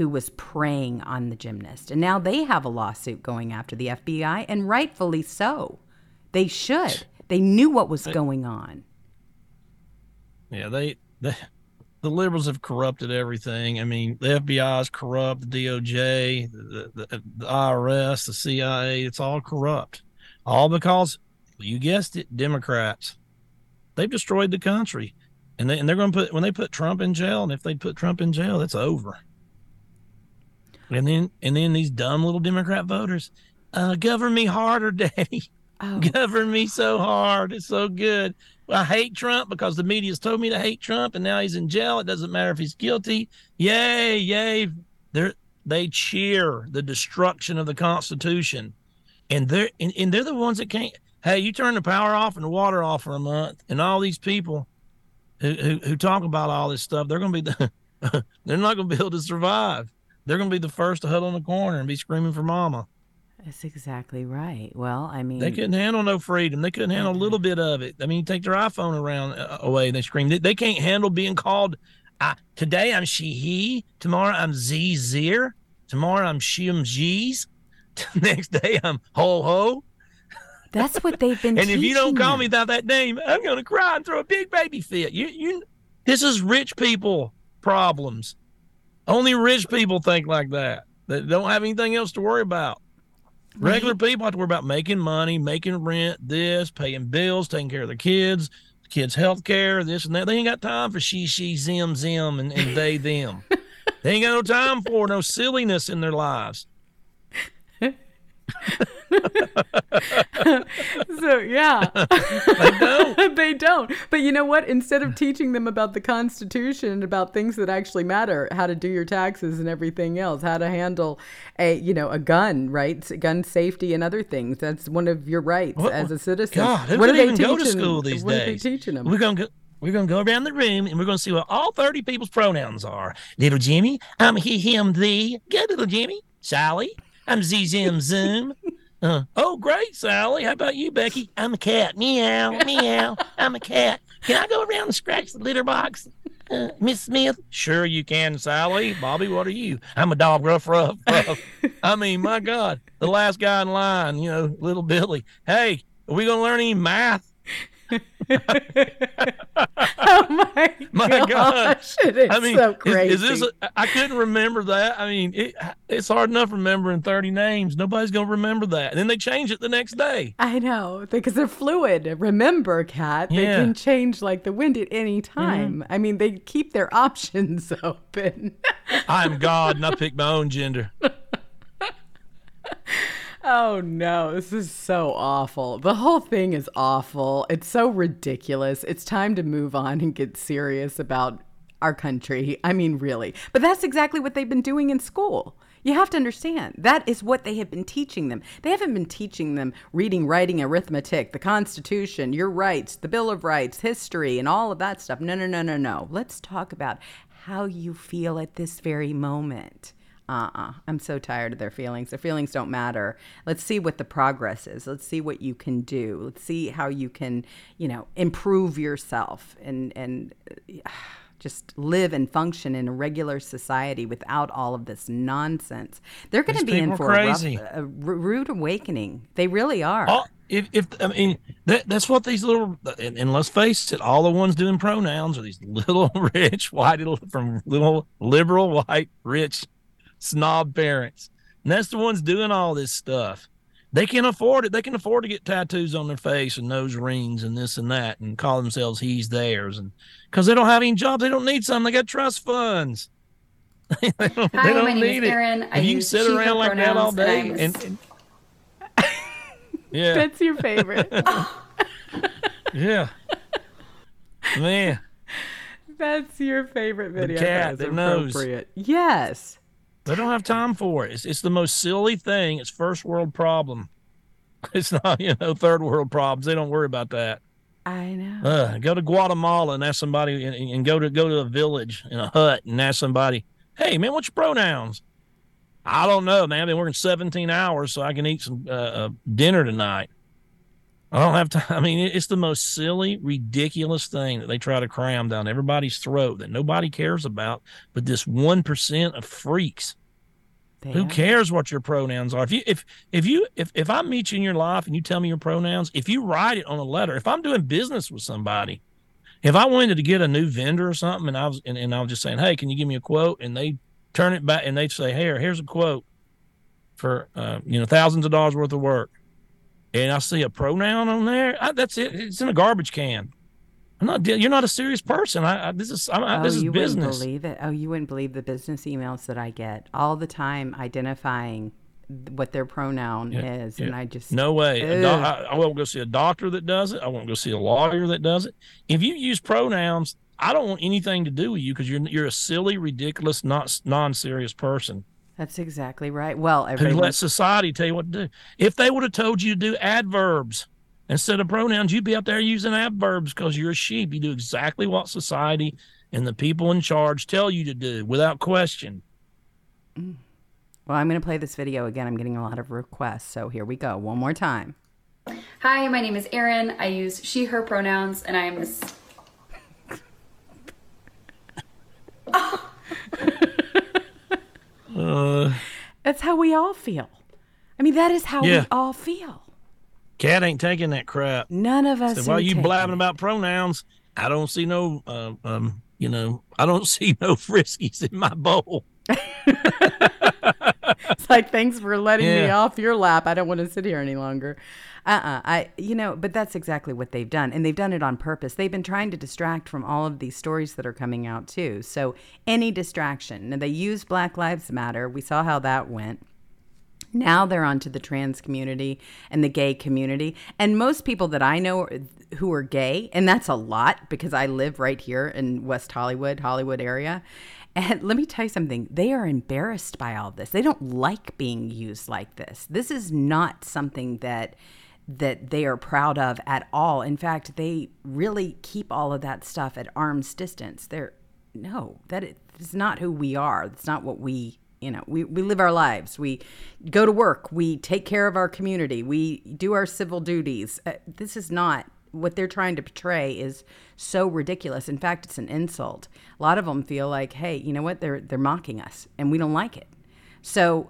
A: who was preying on the gymnast. And now they have a lawsuit going after the FBI, and rightfully so. They should. They knew what was going on.
B: Yeah, they, they the liberals have corrupted everything. I mean, the FBI is corrupt, the DOJ, the, the, the IRS, the CIA, it's all corrupt. All because you guessed it, Democrats. They've destroyed the country. And they and they're going to put when they put Trump in jail, and if they put Trump in jail, it's over. And then and then these dumb little Democrat voters, uh, govern me harder, Daddy.
A: Oh,
B: Govern me so hard. It's so good. I hate Trump because the media's told me to hate Trump, and now he's in jail. It doesn't matter if he's guilty. Yay, yay! They're they cheer the destruction of the Constitution, and they're and, and they're the ones that can't. Hey, you turn the power off and the water off for a month, and all these people who who, who talk about all this stuff, they're going to be the, they're not going to be able to survive. They're going to be the first to huddle in the corner and be screaming for mama.
A: that's exactly right. Well, I mean,
B: They couldn't handle no freedom. They couldn't handle a little bit of it. I mean, you take their iPhone around uh, away and they scream. They, they can't handle being called. Uh, today I'm she he. Tomorrow I'm z zir. Tomorrow I'm shim jeez. Next day I'm ho ho.
A: that's what they've been
B: And if you don't call me by that name, I'm gonna cry and throw a big baby fit. You you. This is rich people problems. Only rich people think like that. They don't have anything else to worry about. Regular people have to worry about making money, making rent, this, paying bills, taking care of their kids, kids' health care, this and that. They ain't got time for she, she, zim, zim, and, and they, them. they ain't got no time for no silliness in their lives.
A: So yeah,
B: They don't.
A: they don't. But you know what? Instead of teaching them about the Constitution and about things that actually matter, how to do your taxes and everything else, how to handle a you know a gun, right? Gun safety and other things. That's one of your rights
B: What-
A: as a citizen.
B: God, who
A: what are they
B: even go to
A: teaching-
B: school these
A: what
B: days?
A: are they teaching them?
B: We're gonna go. We're gonna go around the room and we're gonna see what all thirty people's pronouns are. Little Jimmy, I'm he, him, thee. Good little Jimmy. Sally, I'm Z, Zim, Zoom. Uh, oh, great, Sally. How about you, Becky? I'm a cat. Meow, meow. I'm a cat. Can I go around and scratch the litter box, uh, Miss Smith? Sure, you can, Sally. Bobby, what are you? I'm a dog. Ruff, ruff, ruff. I mean, my God, the last guy in line. You know, little Billy. Hey, are we gonna learn any math?
A: oh my,
B: My
A: gosh,
B: God. I mean,
A: so
B: is-
A: crazy.
B: Is, this? A, I couldn't remember that. I mean, it, it's hard enough remembering thirty names. Nobody's gonna remember that. And then they change it the next day.
A: I know because they're fluid. Remember, Cat, they
B: Yeah. Mm-hmm.
A: can change like the wind at any time. I mean, they keep their options open.
B: I am God, and I pick my own gender.
A: oh no, this is so awful. The whole thing is awful. It's so ridiculous. It's time to move on and get serious about our country. I mean, really. But that's exactly what they've been doing in school. You have to understand that is what they have been teaching them. They haven't been teaching them reading, writing, arithmetic, the Constitution, your rights, the Bill of Rights, history, and all of that stuff. No, no, no, no, no. Let's talk about how you feel at this very moment. Uh uh-uh. uh. i am so tired of their feelings. Their feelings don't matter. Let's see what the progress is. Let's see what you can do. Let's see how you can, you know, improve yourself. And, and, uh, just live and function in a regular society without all of this nonsense. They're going to be in for
B: are
A: a, rough,
B: crazy.
A: a r- rude awakening. They really are.
B: All, if, if I mean that, that's what these little and, and let's face it, all the ones doing pronouns are these little rich white little from little liberal white rich snob parents, and that's the ones doing all this stuff. They can afford it. They can afford to get tattoos on their face and nose rings and this and that, and call themselves he's theirs, and because they don't have any jobs, they don't need some. They got trust funds. they don't,
E: Hi,
B: they don't
E: my name is
B: need.
E: Erin. I
B: you sit around like that all day
E: and
B: and, and yeah.
A: That's your favorite. Oh.
B: Yeah. Man,
A: That's your favorite video.
B: The cat
A: That's
B: that knows.
A: appropriate. Yes.
B: They don't have time for it. It's, it's the most silly thing. It's first world problem. It's not, you know, third world problems. They don't worry about that.
A: I know.
B: Uh, go to Guatemala and ask somebody, and, and go to go to a village in a hut and ask somebody, "Hey, man, what's your pronouns?" I don't know, man. I've been working 17 hours so I can eat some uh, uh, dinner tonight. I don't have time. I mean, it's the most silly, ridiculous thing that they try to cram down everybody's throat that nobody cares about, but this one percent of freaks.
A: They
B: Who
A: are.
B: cares what your pronouns are? If you if if you if if I meet you in your life and you tell me your pronouns, if you write it on a letter, if I'm doing business with somebody, if I wanted to get a new vendor or something and I was and, and I was just saying, Hey, can you give me a quote? And they turn it back and they'd say, Here, here's a quote for uh, you know, thousands of dollars worth of work. And I see a pronoun on there. I, that's it. It's in a garbage can. I'm not. You're not a serious person. I, I this is. I'm, I,
A: Oh,
B: this is
A: you
B: business.
A: wouldn't believe it. Oh, you wouldn't believe the business emails that I get all the time identifying what their pronoun is, and I just
B: No way.
A: Ugh.
B: I, I won't go see a doctor that does it. I won't go see a lawyer that does it. If you use pronouns, I don't want anything to do with you because you're you're a silly, ridiculous, not non-serious person
A: That's exactly right. Well,
B: who
A: everyone,
B: lets society tell you what to do. If they would have told you to do adverbs instead of pronouns, you'd be out there using adverbs because you're a sheep. You do exactly what society and the people in charge tell you to do without question.
A: well, I'm going to play this video again. I'm getting a lot of requests, so here we go. One more time.
E: Hi, my name is Erin. I use she, her pronouns, and I am a s-
B: Uh,
A: That's how we all feel. I mean, that is how
B: Yeah.
A: we all feel.
B: Cat ain't taking that crap.
A: None of us.
B: So while you blabbing
A: it.
B: about pronouns, I don't see no, uh, um, you know, I don't see no friskies in my bowl.
A: It's like thanks for letting me off your lap. I don't want to sit here any longer. Uh-uh. I you know, but that's exactly what they've done and they've done it on purpose. They've been trying to distract from all of these stories that are coming out too. So any distraction. And they use Black Lives Matter. We saw how that went. Now they're onto the trans community and the gay community. And most people that I know who are gay, and that's a lot because I live right here in West Hollywood, Hollywood area. And let me tell you something, they are embarrassed by all this. They don't like being used like this. This is not something that that they are proud of at all. In fact, they really keep all of that stuff at arm's distance. They're no, that is not who we are. It's not what we you know we, we live our lives. We go to work. We take care of our community. We do our civil duties. Uh, this is not what they're trying to portray is so ridiculous. In fact it's an insult. A lot of them feel like hey you know what? They're they're mocking us and we don't like it. So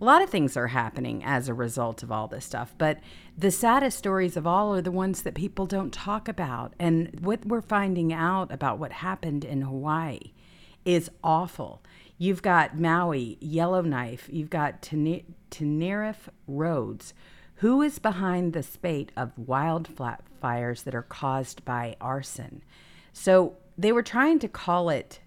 A: a lot of things are happening as a result of all this stuff but the saddest stories of all are the ones that people don't talk about. And what we're finding out about what happened in hawaii is awful. You've got Maui, Yellowknife, you've got Tene- Tenerife Rhodes. Who is behind the spate of wildfires that are caused by arson? So they were trying to call it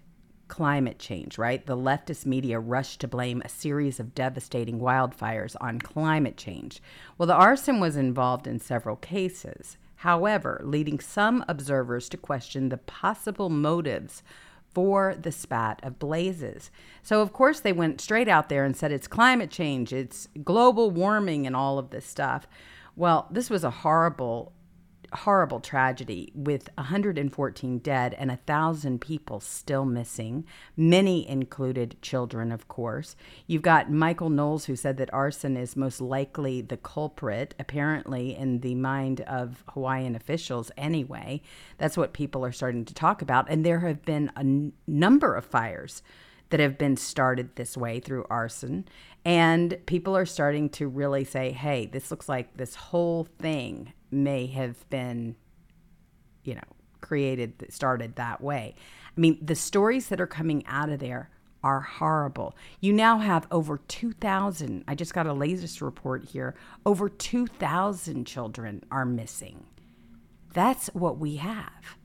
A: climate change, right? The leftist media rushed to blame a series of devastating wildfires on climate change. Well, the arson was involved in several cases, however, leading some observers to question the possible motives for the spat of blazes. So, of course, they went straight out there and said it's climate change, it's global warming, and all of this stuff. Well, this was a horrible horrible tragedy with 114 dead and a thousand people still missing. Many included children, of course. You've got Michael Knowles, who said that arson is most likely the culprit, apparently, in the mind of Hawaiian officials anyway. That's what people are starting to talk about. And there have been a n- number of fires that have been started this way through arson. And people are starting to really say, hey, this looks like this whole thing may have been, you know, created, that started that way. I mean, the stories that are coming out of there are horrible. You now have over 2,000, I just got a latest report here, over 2,000 children are missing. That's what we have.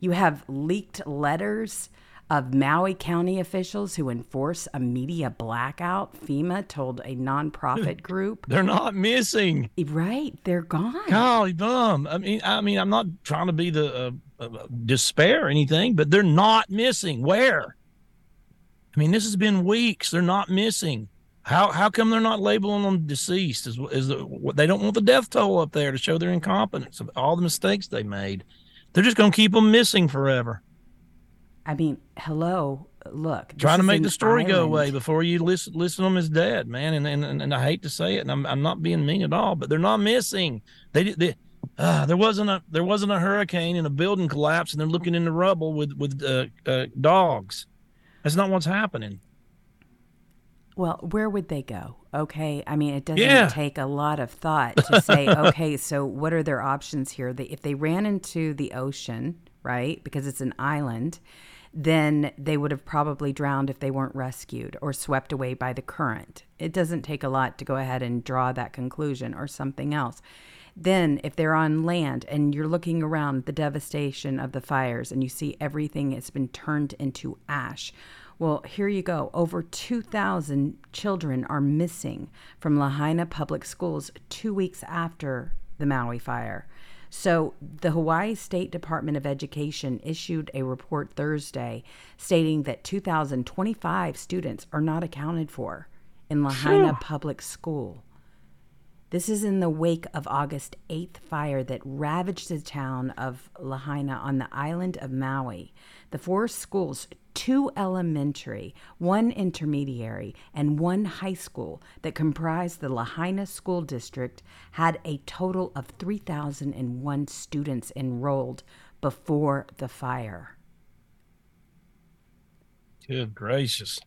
A: You have leaked letters of Maui County officials who enforce a media blackout, FEMA told a nonprofit group.
B: They're not missing.
A: Right, they're gone.
B: Golly bum. I mean, I mean, I'm not trying to be the uh, uh, despair or anything, but they're not missing. Where? I mean, this has been weeks. They're not missing. How how come they're not labeling them deceased? Is is the, they don't want the death toll up there to show their incompetence of all the mistakes they made? They're just going to keep them missing forever.
A: I mean, hello, look.
B: Trying to make the story island. go away before you listen listen to them as dead, man. And, and and I hate to say it, and I'm I'm not being mean at all, but they're not missing. They they. Uh, there wasn't a there wasn't a hurricane and a building collapse, and they're looking in the rubble with with uh, uh, dogs. That's not what's happening.
A: Well, where would they go? Okay. I mean, it doesn't yeah. take a lot of thought to say, okay, so what are their options here? They, if they ran into the ocean, right, because it's an island, then they would have probably drowned if they weren't rescued or swept away by the current. It doesn't take a lot to go ahead and draw that conclusion or something else. Then, if they're on land and you're looking around the devastation of the fires and you see everything has been turned into ash, well, here you go. Over 2,000 children are missing from Lahaina public schools two weeks after the Maui fire. So, the Hawaii State Department of Education issued a report Thursday stating that 2,025 students are not accounted for in Lahaina Public School. This is in the wake of August 8th fire that ravaged the town of Lahaina on the island of Maui. The four schools, two elementary, one intermediary, and one high school that comprised the Lahaina School District had a total of 3,001 students enrolled before the fire.
B: Good gracious.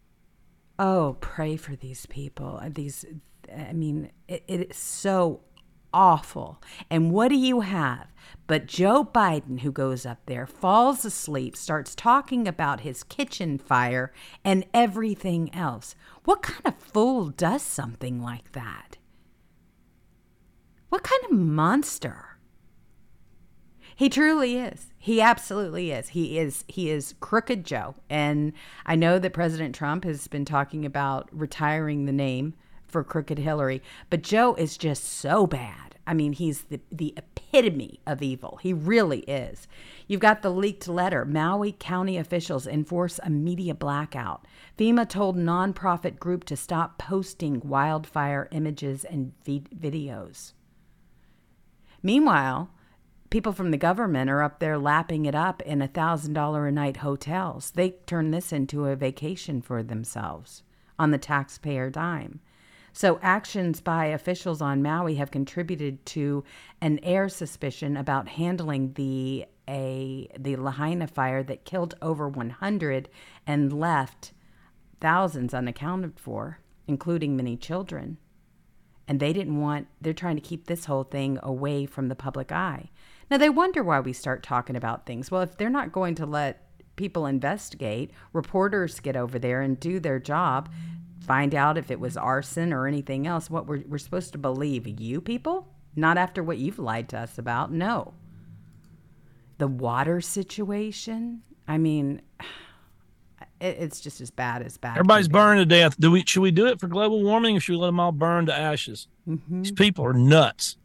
A: Oh, pray for these people. These I mean, it, it is so awful. And what do you have? But Joe Biden, who goes up there, falls asleep, starts talking about his kitchen fire and everything else. What kind of fool does something like that? What kind of monster? He truly is. He absolutely is. He is he is crooked Joe. And I know that President Trump has been talking about retiring the name for Crooked Hillary. But Joe is just so bad. I mean, he's the, the epitome of evil. He really is. You've got the leaked letter. Maui County officials enforce a media blackout. FEMA told nonprofit group to stop posting wildfire images and videos. Meanwhile, people from the government are up there lapping it up in a $1,000 a night hotels. They turn this into a vacation for themselves on the taxpayer dime. So, actions by officials on Maui have contributed to an air suspicion about handling the a the Lahaina fire that killed over 100 and left thousands unaccounted for, including many children. And they didn't want, they're trying to keep this whole thing away from the public eye. Now, they wonder why we start talking about things. Well, if they're not going to let people investigate, reporters get over there and do their job, find out if it was arson or anything else. What we're, we're supposed to believe you people? Not after what you've lied to us about. No. The water situation. I mean, it, it's just as bad as bad.
B: Everybody's burning to death. Do we? Should we do it for global warming, or should we let them all burn to ashes? Mm-hmm. These people are nuts.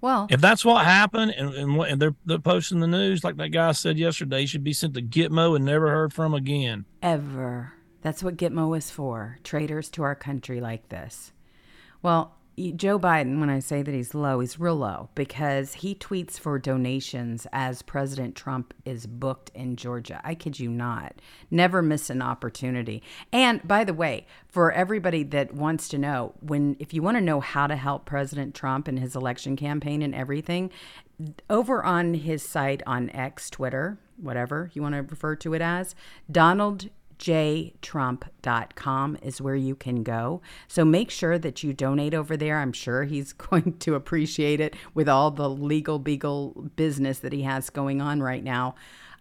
A: Well,
B: if that's what happened, and, and, and they're they're posting the news like that guy said yesterday, he should be sent to Gitmo and never heard from again.
A: Ever. That's what Gitmo is for traitors to our country like this. Well, Joe Biden, when I say that he's low, he's real low because he tweets for donations as President Trump is booked in Georgia. I kid you not. Never miss an opportunity. And by the way, for everybody that wants to know, when if you want to know how to help President Trump and his election campaign and everything, over on his site on X, Twitter, whatever you want to refer to it as, Donald jtrump.com is where you can go. So make sure that you donate over there. I'm sure he's going to appreciate it with all the legal beagle business that he has going on right now.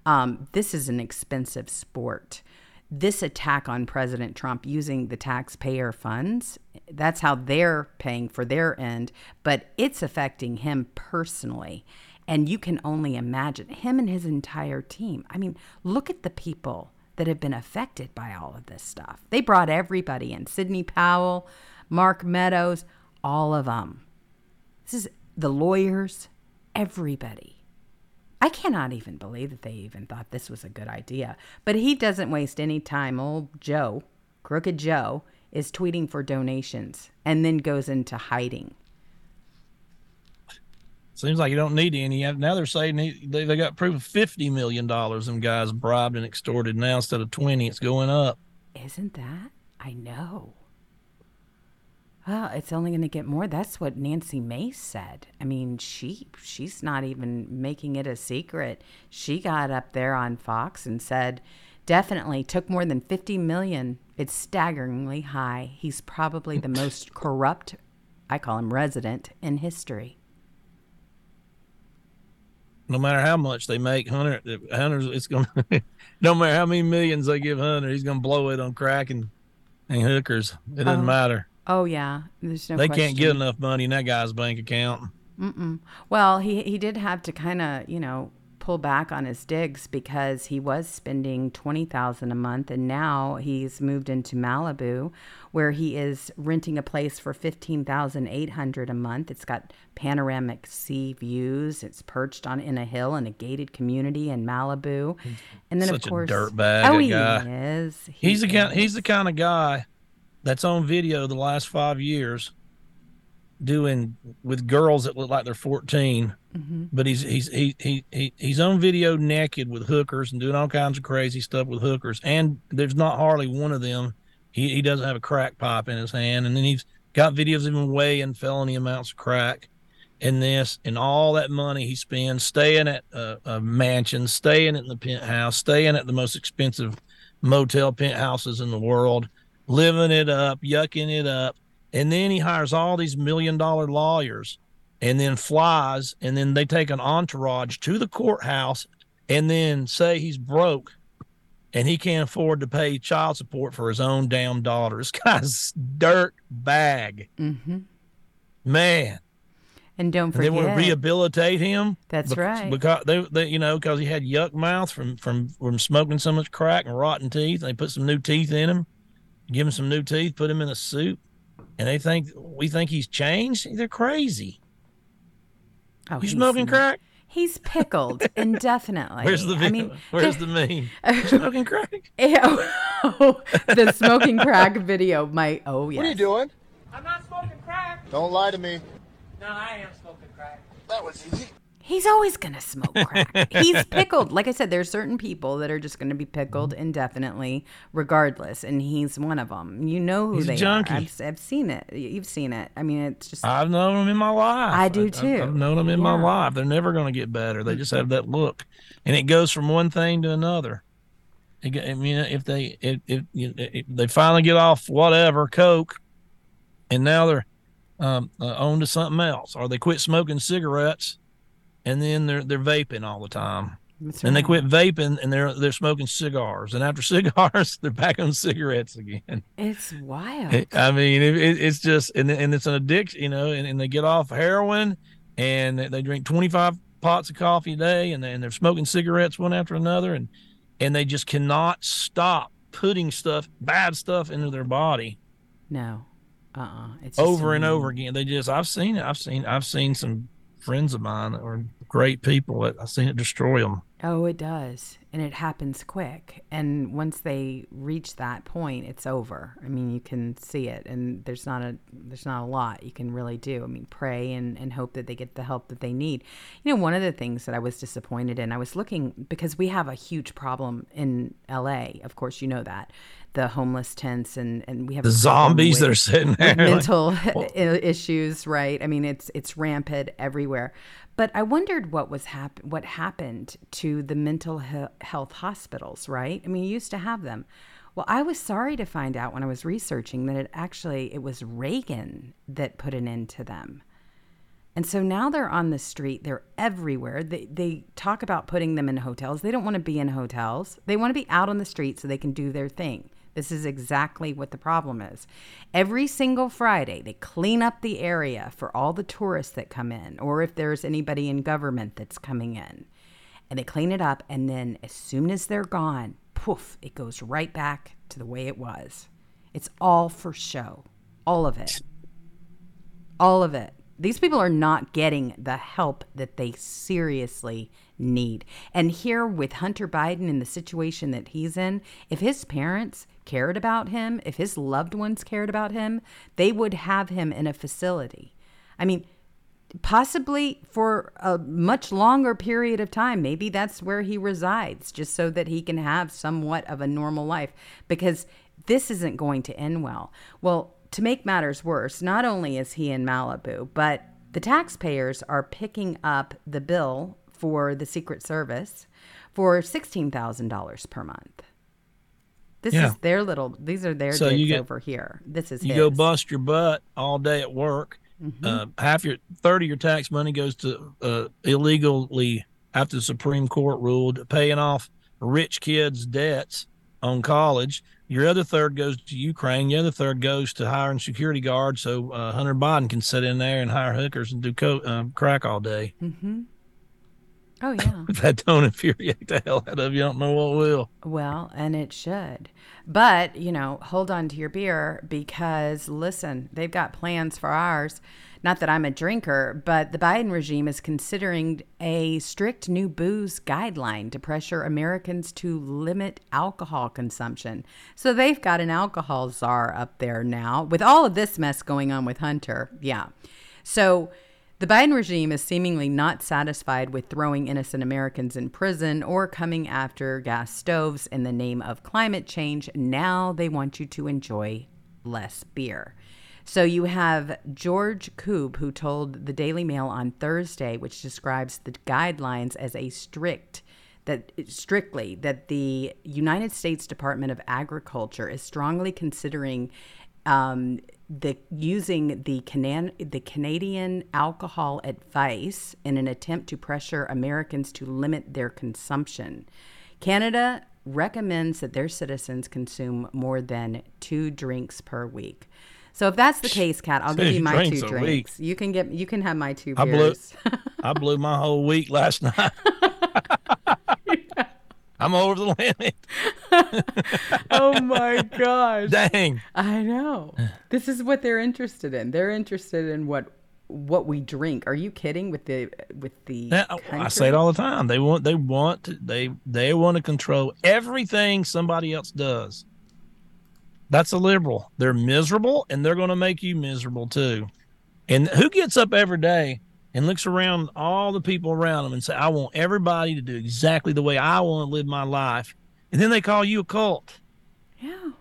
A: Um, this is an expensive sport. This attack on President Trump using the taxpayer funds, that's how they're paying for their end, but it's affecting him personally. And you can only imagine him and his entire team. I mean, look at the people that have been affected by all of this stuff. They brought everybody in Sidney Powell, Mark Meadows, all of them. This is the lawyers, everybody. I cannot even believe that they even thought this was a good idea. But he doesn't waste any time. Old Joe, Crooked Joe, is tweeting for donations and then goes into hiding.
B: Seems like you don't need any. Now they're saying they, they got proof of fifty million dollars. Them guys bribed and extorted. Now instead of twenty, it's going up.
A: Isn't that? I know. Well, it's only going to get more. That's what Nancy Mace said. I mean, she she's not even making it a secret. She got up there on Fox and said, definitely took more than 50 million. It's staggeringly high. He's probably the most corrupt, I call him resident in history
B: no matter how much they make, Hunter, Hunter's it's going to, no matter how many millions they give Hunter, he's going to blow it on crack and, and hookers. It doesn't
A: Oh.
B: matter.
A: Oh yeah, there's no.
B: they
A: question.
B: can't get enough money in that guy's bank account.
A: Mm-mm. Well, he he did have to kind of you know pull back on his digs because he was spending twenty thousand a month, and now he's moved into Malibu, where he is renting a place for fifteen thousand eight hundred a month. It's got panoramic sea views. It's perched on in a hill in a gated community in Malibu, and then
B: Such
A: of course,
B: a dirtbag.
A: oh he
B: guy.
A: is. He
B: He's the kind.
A: is.
B: He's the kind of guy that's on video the last five years, doing with girls that look like they're 14
A: Mm-hmm.
B: But he's he's he, he he he's on video naked with hookers and doing all kinds of crazy stuff with hookers. And there's not hardly one of them. He he doesn't have a crack pipe in his hand. And then he's got videos of him weighing felony amounts of crack. And this and all that money he spends staying at a, a mansion, staying in the penthouse, staying at the most expensive motel penthouses in the world, living it up, yucking it up. And then he hires all these million dollar lawyers and then flies. And then they take an entourage to the courthouse and then say he's broke and he can't afford to pay child support for his own damn daughter. This guy's dirt bag.
A: Mm-hmm.
B: Man.
A: And don't
B: And they want to rehabilitate him.
A: That's
B: bec-
A: right.
B: Because they, they, you know, because he had yuck mouth from from from smoking so much crack and rotten teeth. They put some new teeth in him, give him some new teeth, put him in a suit, and they think we think he's changed. They're crazy.
A: Oh,
B: You
A: he's
B: smoking
A: not.
B: crack?
A: He's pickled indefinitely.
B: Where's the
A: I
B: video?
A: mean,
B: Where's the meme? Oh. You smoking crack?
A: Ew. the smoking crack video My Oh yes.
F: What are you doing?
G: I'm not smoking crack.
F: Don't lie to me.
G: No, I am smoking crack.
F: That was easy.
A: He's always gonna smoke crack. He's pickled. Like I said, there's certain people that are just gonna be pickled indefinitely, regardless, and he's one of them. You know who
B: He's a
A: they
B: junkie.
A: are. I've, I've seen it. You've seen it. I mean, it's just.
B: I've known them in my life.
A: I do too.
B: I've known them in my life. They're never going to get better. They just have that look, and it goes from one thing to another. It I mean, if they if, if, if they finally get off whatever coke, and now they're um, uh, on to something else, or they quit smoking cigarettes, and then they're they're vaping all the time.
A: That's
B: And they quit vaping, and they're they're smoking cigars, and after cigars, they're back on cigarettes again.
A: It's wild.
B: I mean, it, it, it's just, and, and it's an addiction, you know, and, and they get off heroin and they, drink 25 pots of coffee a day and, they, and they're smoking cigarettes one after another. And, and they just cannot stop putting stuff, bad stuff into their body
A: no. Uh. uh It's
B: over and over again. They just, I've seen it. I've seen, I've seen some friends of mine that were great people that I've seen it destroy them.
A: Oh, it does. And it happens quick. And once they reach that point, it's over. I mean, you can see it and there's not a there's not a lot you can really do. I mean, pray and, and hope that they get the help that they need. You know, one of the things that I was disappointed in, I was looking because we have a huge problem in LA. Of course, you know that. The homeless tents and, and we have
B: The zombies that are sitting there.
A: with
B: like-
A: mental issues, right? I mean, it's it's rampant everywhere. But I wondered what was hap- what happened to the mental he- health hospitals, right? I mean, you used to have them. Well, I was sorry to find out when I was researching that it actually it was Reagan that put an end to them. And so now they're on the street. They're everywhere. They, they talk about putting them in hotels. They don't want to be in hotels. They want to be out on the street so they can do their thing. This is exactly what the problem is. Every single Friday, they clean up the area for all the tourists that come in, or if there's anybody in government that's coming in. And they clean it up. And then as soon as they're gone, poof, it goes right back to the way it was. It's all for show. All of it all of it. These people are not getting the help that they seriously need. And here with Hunter Biden in the situation that he's in, if his parents cared about him, if his loved ones cared about him, they would have him in a facility. I mean, possibly for a much longer period of time. Maybe that's where he resides, just so that he can have somewhat of a normal life, because this isn't going to end well. Well, to make matters worse, not only is he in Malibu, but the taxpayers are picking up the bill for the Secret Service for $16,000 per month. This
B: Yeah.
A: is their little, these are their
B: So you get-
A: over here. This is
B: you
A: his.
B: go bust your butt all day at work.
A: Mm-hmm.
B: Uh, half your third of your tax money goes to uh, illegally after the Supreme Court ruled paying off rich kids' debts on college. Your other third goes to Ukraine. The other third goes to hiring security guards so uh, Hunter Biden can sit in there and hire hookers and do co- um, crack all day.
A: Oh, yeah.
B: If that don't infuriate the hell out of you, I don't know what will.
A: Well, and it should. But, you know, hold on to your beer because, listen, they've got plans for ours. Not that I'm a drinker, but the Biden regime is considering a strict new booze guideline to pressure Americans to limit alcohol consumption. So they've got an alcohol czar up there now with all of this mess going on with Hunter. Yeah. So the Biden regime is seemingly not satisfied with throwing innocent Americans in prison or coming after gas stoves in the name of climate change. Now they want you to enjoy less beer. So you have George Koob, who told the Daily Mail on Thursday, which describes the guidelines as a strict that strictly that the United States Department of Agriculture is strongly considering um, the using the Canan- the Canadian alcohol advice in an attempt to pressure Americans to limit their consumption. Canada recommends that their citizens consume more than two drinks per week. So if that's the case, Cat, I'll give you my
B: drinks
A: two drinks. You can get you can have my two
B: I blew- I blew my whole week last night. I'm over the limit.
A: oh my gosh.
B: Dang.
A: I know. This is what they're interested in. They're interested in what what we drink. Are you kidding with the with the
B: Yeah, I say it all the time. They want they want to they they want to control everything somebody else does. That's a liberal. They're miserable and they're going to make you miserable too. And who gets up every day and looks around all the people around them and say, "I want everybody to do exactly the way I want to live my life," and then they call you a cult.
A: Yeah.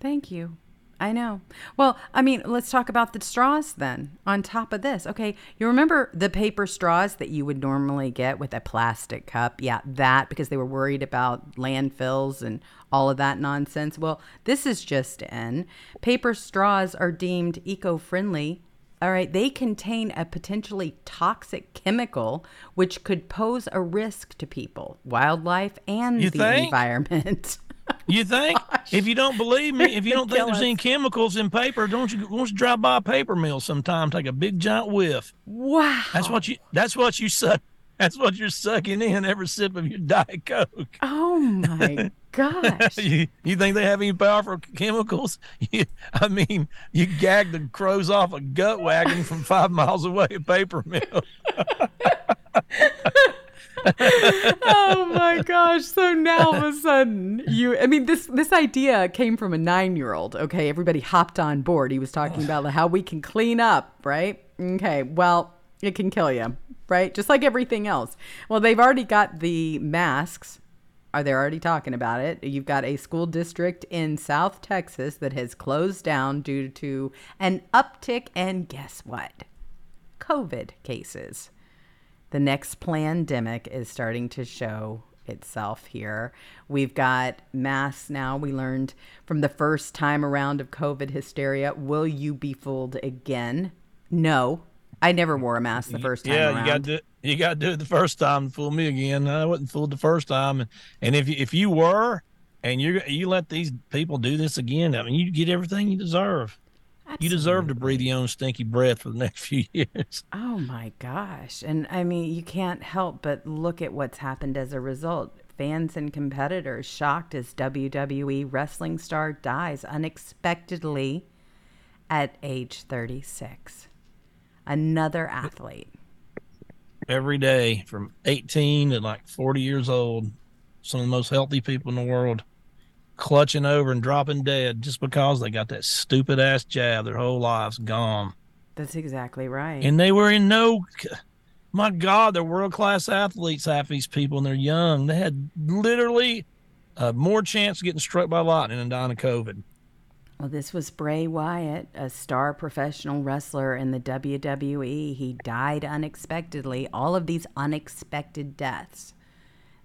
A: Thank you. I know. Well, I mean, let's talk about the straws then. On top of this, okay, you remember the paper straws that you would normally get with a plastic cup? Yeah, that because they were worried about landfills and all of that nonsense. Well, this is just in. Paper straws are deemed eco friendly. All right, they contain a potentially toxic chemical which could pose a risk to people, wildlife, and
B: You
A: the
B: think?
A: environment.
B: You think? If you don't believe me, if you don't think there's
A: us.
B: any chemicals in paper, don't you won't you drive by a paper mill sometime, take a big giant whiff.
A: wow.
B: That's what you that's what you suck that's what you're sucking in every sip of your Diet Coke.
A: Oh my gosh.
B: You, you think they have any powerful chemicals? You, I mean, you gag the crows off a gut wagon from five miles away, a paper mill.
A: oh my gosh. So now all of a sudden you I mean this this idea came from a 9-year-old. Okay, everybody hopped on board. He was talking about how we can clean up, right? Okay. Well, it can kill you, right? Just like everything else. Well, they've already got the masks. Are they already talking about it? You've got a school district in South Texas that has closed down due to an uptick and guess what? COVID cases the next pandemic is starting to show itself here. We've got masks now. We learned from the first time around of COVID hysteria. Will you be fooled again? No. I never wore a mask the first time
B: yeah,
A: around.
B: you got to you got to do it the first time to fool me again. I wasn't fooled the first time, and, and if you, if you were, and you you let these people do this again, I mean, you get everything you deserve. You deserve to breathe your own stinky breath for the next few years.
A: Oh my gosh. And I mean, you can't help but look at what's happened as a result. Fans and competitors shocked as WWE wrestling star dies unexpectedly at age 36. Another athlete.
B: Every day from 18 to like 40 years old, some of the most healthy people in the world clutching over and dropping dead just because they got that stupid ass jab their whole lives gone.
A: That's exactly right.
B: And they were in no my God, they're world class athletes, half these people, and they're young. They had literally uh, more chance of getting struck by lightning than dying of COVID.
A: Well, this was Bray Wyatt, a star professional wrestler in the WWE. He died unexpectedly. All of these unexpected deaths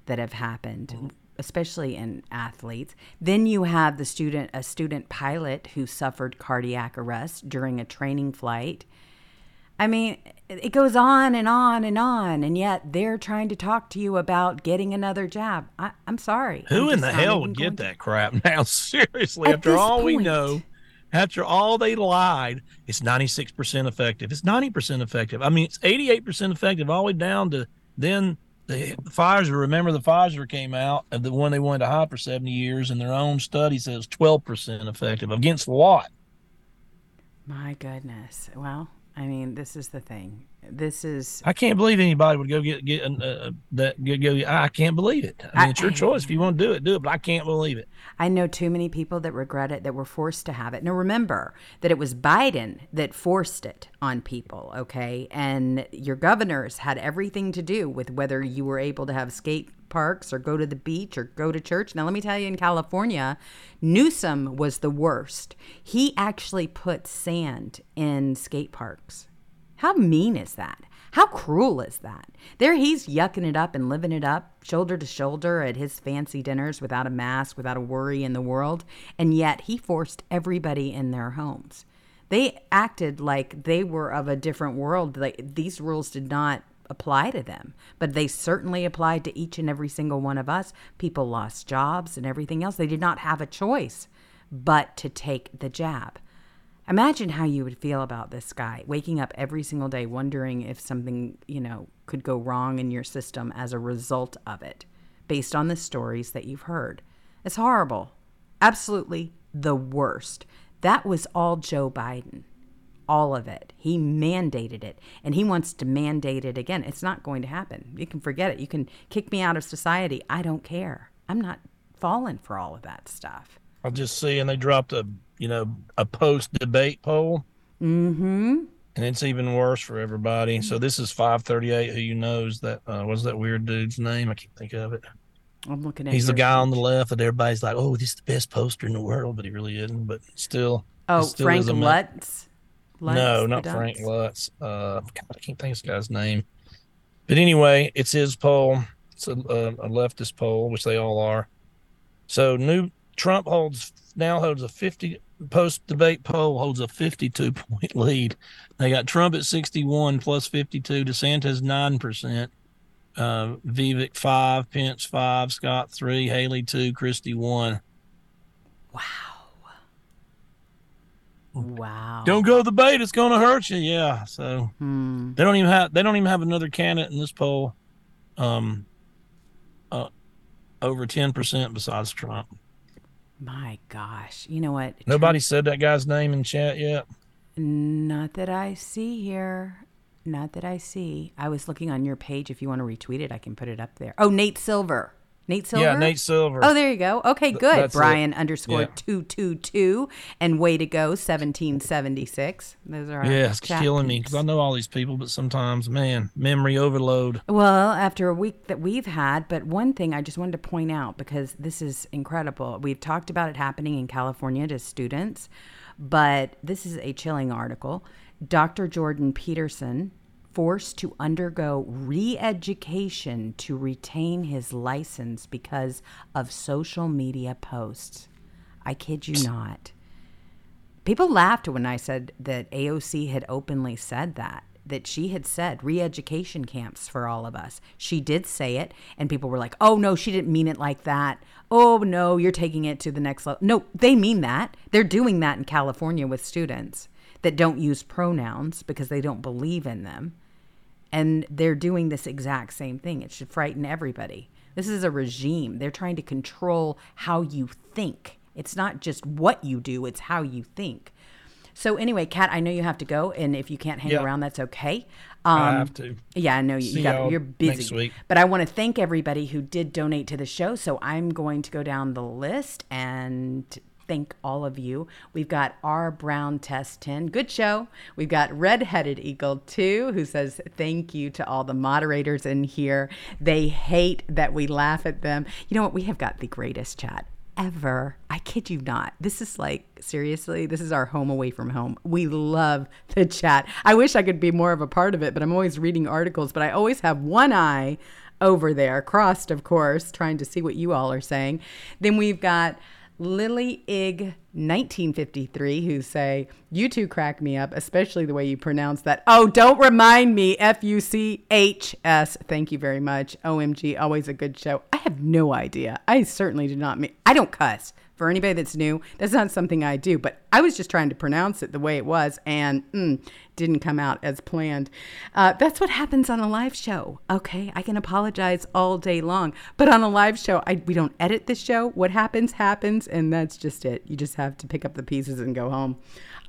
A: that have happened, mm-hmm. especially in athletes. Then you have the student, a student pilot who suffered cardiac arrest during a training flight. I mean, it goes on and on and on, and yet they're trying to talk to you about getting another job. I, I'm sorry.
B: Who
A: I'm
B: in the hell would get that crap now? Seriously,
A: At
B: after all we know, after all they lied, it's 96% effective. It's 90% effective. I mean, it's 88% effective all the way down to then the Pfizer. Remember, the Pfizer came out, uh, the one they wanted to hide for 70 years, and their own study says 12% effective. Against what?
A: My goodness. Well, I mean, this is the thing. This is
B: I can't believe anybody would go get get uh, that go, go. I can't believe it. I mean,
A: I-
B: it's your choice. If you want to do it, do it. But I can't believe it.
A: I know too many people that regret it that were forced to have it. Now remember that it was Biden that forced it on people, okay? And your governors had everything to do with whether you were able to have skate parks or go to the beach or go to church. Now let me tell you in California, Newsom was the worst. He actually put sand in skate parks. How mean is that? How cruel is that? There he's yucking it up and living it up, shoulder to shoulder at his fancy dinners without a mask, without a worry in the world, and yet he forced everybody in their homes. They acted like they were of a different world. Like these rules did not apply to them, but they certainly applied to each and every single one of us. People lost jobs and everything else. They did not have a choice but to take the jab. Imagine how you would feel about this guy waking up every single day wondering if something, you know, could go wrong in your system as a result of it, based on the stories that you've heard. It's horrible. Absolutely the worst. That was all Joe Biden. All of it. He mandated it and he wants to mandate it again. It's not going to happen. You can forget it. You can kick me out of society. I don't care. I'm not falling for all of that stuff.
B: I'll just see, and they dropped a you know a post debate poll,
A: Mm-hmm.
B: and it's even worse for everybody. So this is five thirty eight. Who you knows that? Uh, what's that weird dude's name? I can't think of it.
A: I'm looking at
B: He's the guy on the left that everybody's like, oh, this is the best poster in the world, but he really isn't. But still,
A: Oh,
B: still
A: Frank Luntz. Luntz
B: no, not Frank? Luntz. Uh, God, I can't think of this guy's name. But anyway, it's his poll. It's a, a, a leftist poll, which they all are. So new Trump holds now holds a fifty post debate poll holds a fifty two point lead. They got Trump at sixty one plus fifty two, DeSantis nine percent, uh, Vivek five, Pence five, Scott three, Haley two, Christie one.
A: Wow. Wow.
B: Don't go to the bait, it's going to hurt you. Yeah, so
A: Hmm.
B: they don't even have they don't even have another candidate in this poll, um, uh, over ten percent besides Trump.
A: My gosh. You know what?
B: Nobody said that guy's name in chat yet.
A: Not that I see here. not that I see. I was looking on your page. If you want to retweet it, I can put it up there. Oh, Nate Silver. Nate Silver.
B: Yeah, Nate Silver.
A: Oh, there you go. Okay, good.
B: that's it.
A: Brian underscore
B: Yeah.
A: two two two and way to go seventeen seventy six. Those are our
B: yeah, it's killing me because I know all these people, but sometimes, man, memory overload.
A: Well, after a week that we've had, but one thing I just wanted to point out because this is incredible. We've talked about it happening in California to students, but this is a chilling article. Dr. Jordan Peterson forced to undergo re education to retain his license because of social media posts. I kid you not. People laughed when I said that AOC had openly said that, that she had said re education camps for all of us. She did say it, and people were like, oh, no, she didn't mean it like that. Oh, no, you're taking it to the next level. No, they mean that. They're doing that in California with students that don't use pronouns because they don't believe in them. And they're doing this exact same thing. It should frighten everybody. This is a regime. They're trying to control how you think. It's not just what you do, it's how you think. So anyway, Cat, I know you have to go, and if you can't hang
B: Yeah.
A: around, that's okay. Um,
B: I have to.
A: Yeah, I know you, you got. You're busy, but I want to thank everybody who did donate to the show. So I'm going to go down the list and thank all of you. We've got R Brown Test 10. Good show. We've got Redheaded Eagle 2 who says thank you to all the moderators in here. They hate that we laugh at them. You know what? We have got the greatest chat ever. I kid you not. This is like, seriously, this is our home away from home. We love the chat. I wish I could be more of a part of it, but I'm always reading articles, but I always have one eye over there, crossed, of course, trying to see what you all are saying. Then we've got Lily Ig 1953 who say, You two crack me up, especially the way you pronounce that. Oh, don't remind me. F U C H S. Thank you very much. OMG, always a good show. I have no idea. I certainly do not mean, I don't cuss. For anybody that's new, that's not something I do, but I was just trying to pronounce it the way it was and mm, didn't come out as planned. Uh, that's what happens on a live show. Okay, I can apologize all day long, but on a live show, I, we don't edit the show. What happens, happens, and that's just it. You just have to pick up the pieces and go home.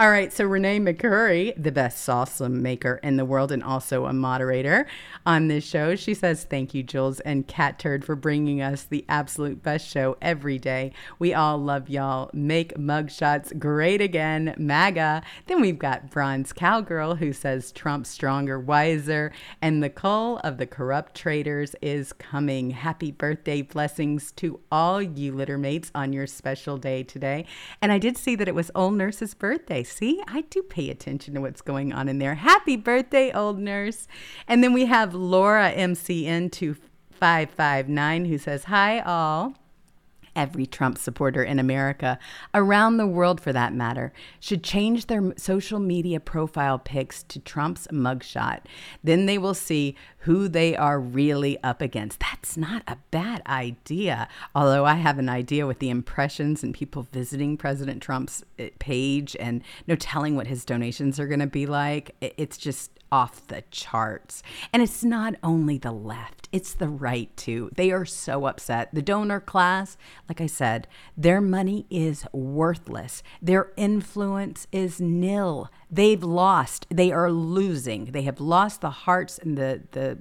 A: All right, so Renee McCurry, the best salsa maker in the world and also a moderator on this show, she says, Thank you, Jewels and Catturd, for bringing us the absolute best show every day. We all love y'all. Make mugshots great again, MAGA. Then we've got Bronze Cowgirl, who says, Trump stronger, wiser, and the cull of the corrupt traitors is coming. Happy birthday blessings to all you littermates on your special day today. And I did see that it was Old Nurse's birthday. See, I do pay attention to what's going on in there. Happy birthday, Old Nurse. And then we have Laura MCN2559 who says, Hi, all. Every Trump supporter in America, around the world for that matter, should change their social media profile pics to Trump's mugshot. Then they will see who they are really up against. That's not a bad idea. Although I have an idea with the impressions and people visiting President Trump's eh, page and no telling what his donations are going to be like. It's just off the charts. And it's not only the left, it's the right too. They are so upset. The donor class, like I said, their money is worthless. Their influence is nil. They've lost. They are losing. They have lost the hearts and the the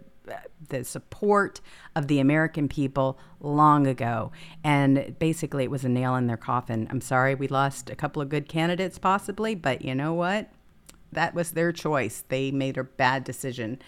A: the support of the American people long ago. And basically, it was a nail in their coffin. I'm sorry we lost a couple of good candidates, possibly, but you know what? That was their choice. They made a bad decision.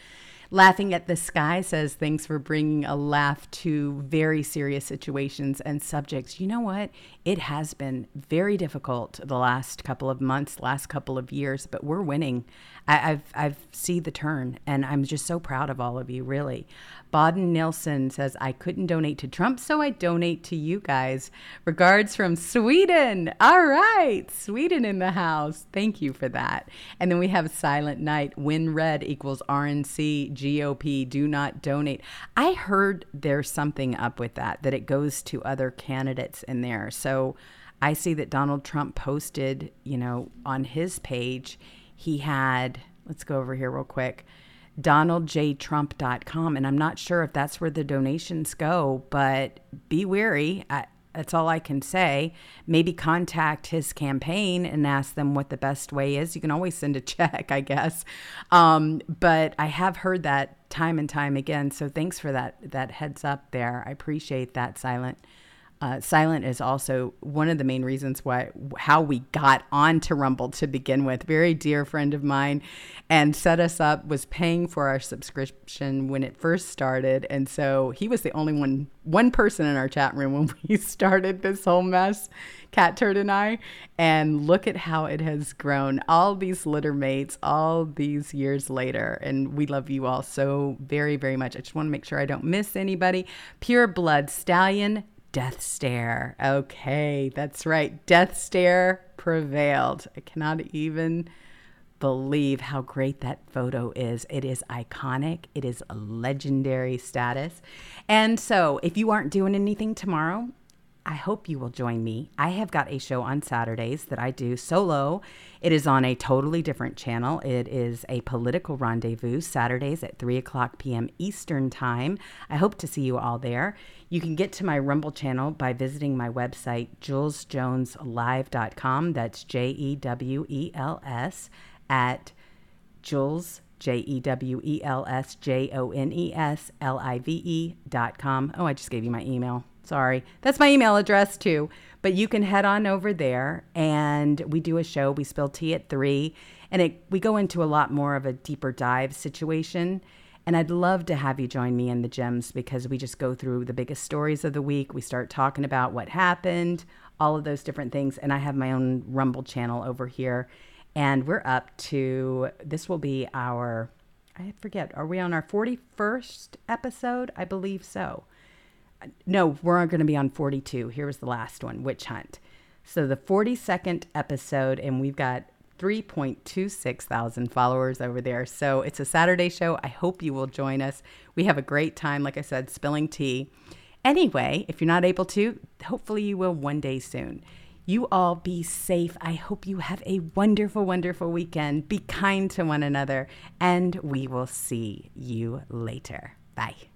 A: Laughing at the Sky says, Thanks for bringing a laugh to very serious situations and subjects. You know what? It has been very difficult the last couple of months, last couple of years, but we're winning. I, I've, I've seen the turn, and I'm just so proud of all of you, really. Baden Nilsson says, I couldn't donate to Trump, so I donate to you guys. Regards from Sweden. All right. Sweden in the house. Thank you for that. And then we have Silent Night. WinRed equals RNC. GOP. Do not donate. I heard there's something up with that, that it goes to other candidates in there. So I see that Donald Trump posted, you know, on his page, he had, let's go over here real quick donaldjtrump.com and i'm not sure if that's where the donations go but be wary I, That's all I can say. Maybe contact his campaign and ask them what the best way is. You can always send a check, I guess. Um, but I have heard that time and time again. So thanks for that that heads up there. I appreciate that, Silent. Uh, Silent is also one of the main reasons why how we got onto Rumble to begin with. Very dear friend of mine, and set us up. Was paying for our subscription when it first started, and so he was the only one one person in our chat room when we started this whole mess, Catturd and I. And look at how it has grown. All these litter mates, all these years later, and we love you all so very very much. I just want to make sure I don't miss anybody. Pure Blood Stallion Death Stare. Okay, that's right. Death Stare prevailed. I cannot even believe how great that photo is. It is iconic, it is legendary status. And so, if you aren't doing anything tomorrow, I hope you will join me. I have got a show on Saturdays that I do solo. It is on a totally different channel. It is a political rendezvous, Saturdays at 3 o'clock p.m. Eastern Time. I hope to see you all there. You can get to my Rumble channel by visiting my website, jewelsjoneslive.com. That's J E W E L S at Jewels. J E W E L S J O N E S L I V E dot com. Oh, I just gave you my email. Sorry. That's my email address too. But you can head on over there and we do a show. We spill tea at three and it, we go into a lot more of a deeper dive situation. And I'd love to have you join me in the gems because we just go through the biggest stories of the week. We start talking about what happened, all of those different things. And I have my own Rumble channel over here. And we're up to this will be our, I forget, are we on our 41st episode? I believe so. No, we're going to be on 42. Here's the last one Witch Hunt. So the 42nd episode, and we've got 3.26 thousand followers over there. So it's a Saturday show. I hope you will join us. We have a great time, like I said, spilling tea. Anyway, if you're not able to, hopefully you will one day soon. You all be safe. I hope you have a wonderful, wonderful weekend. Be kind to one another, and we will see you later. Bye.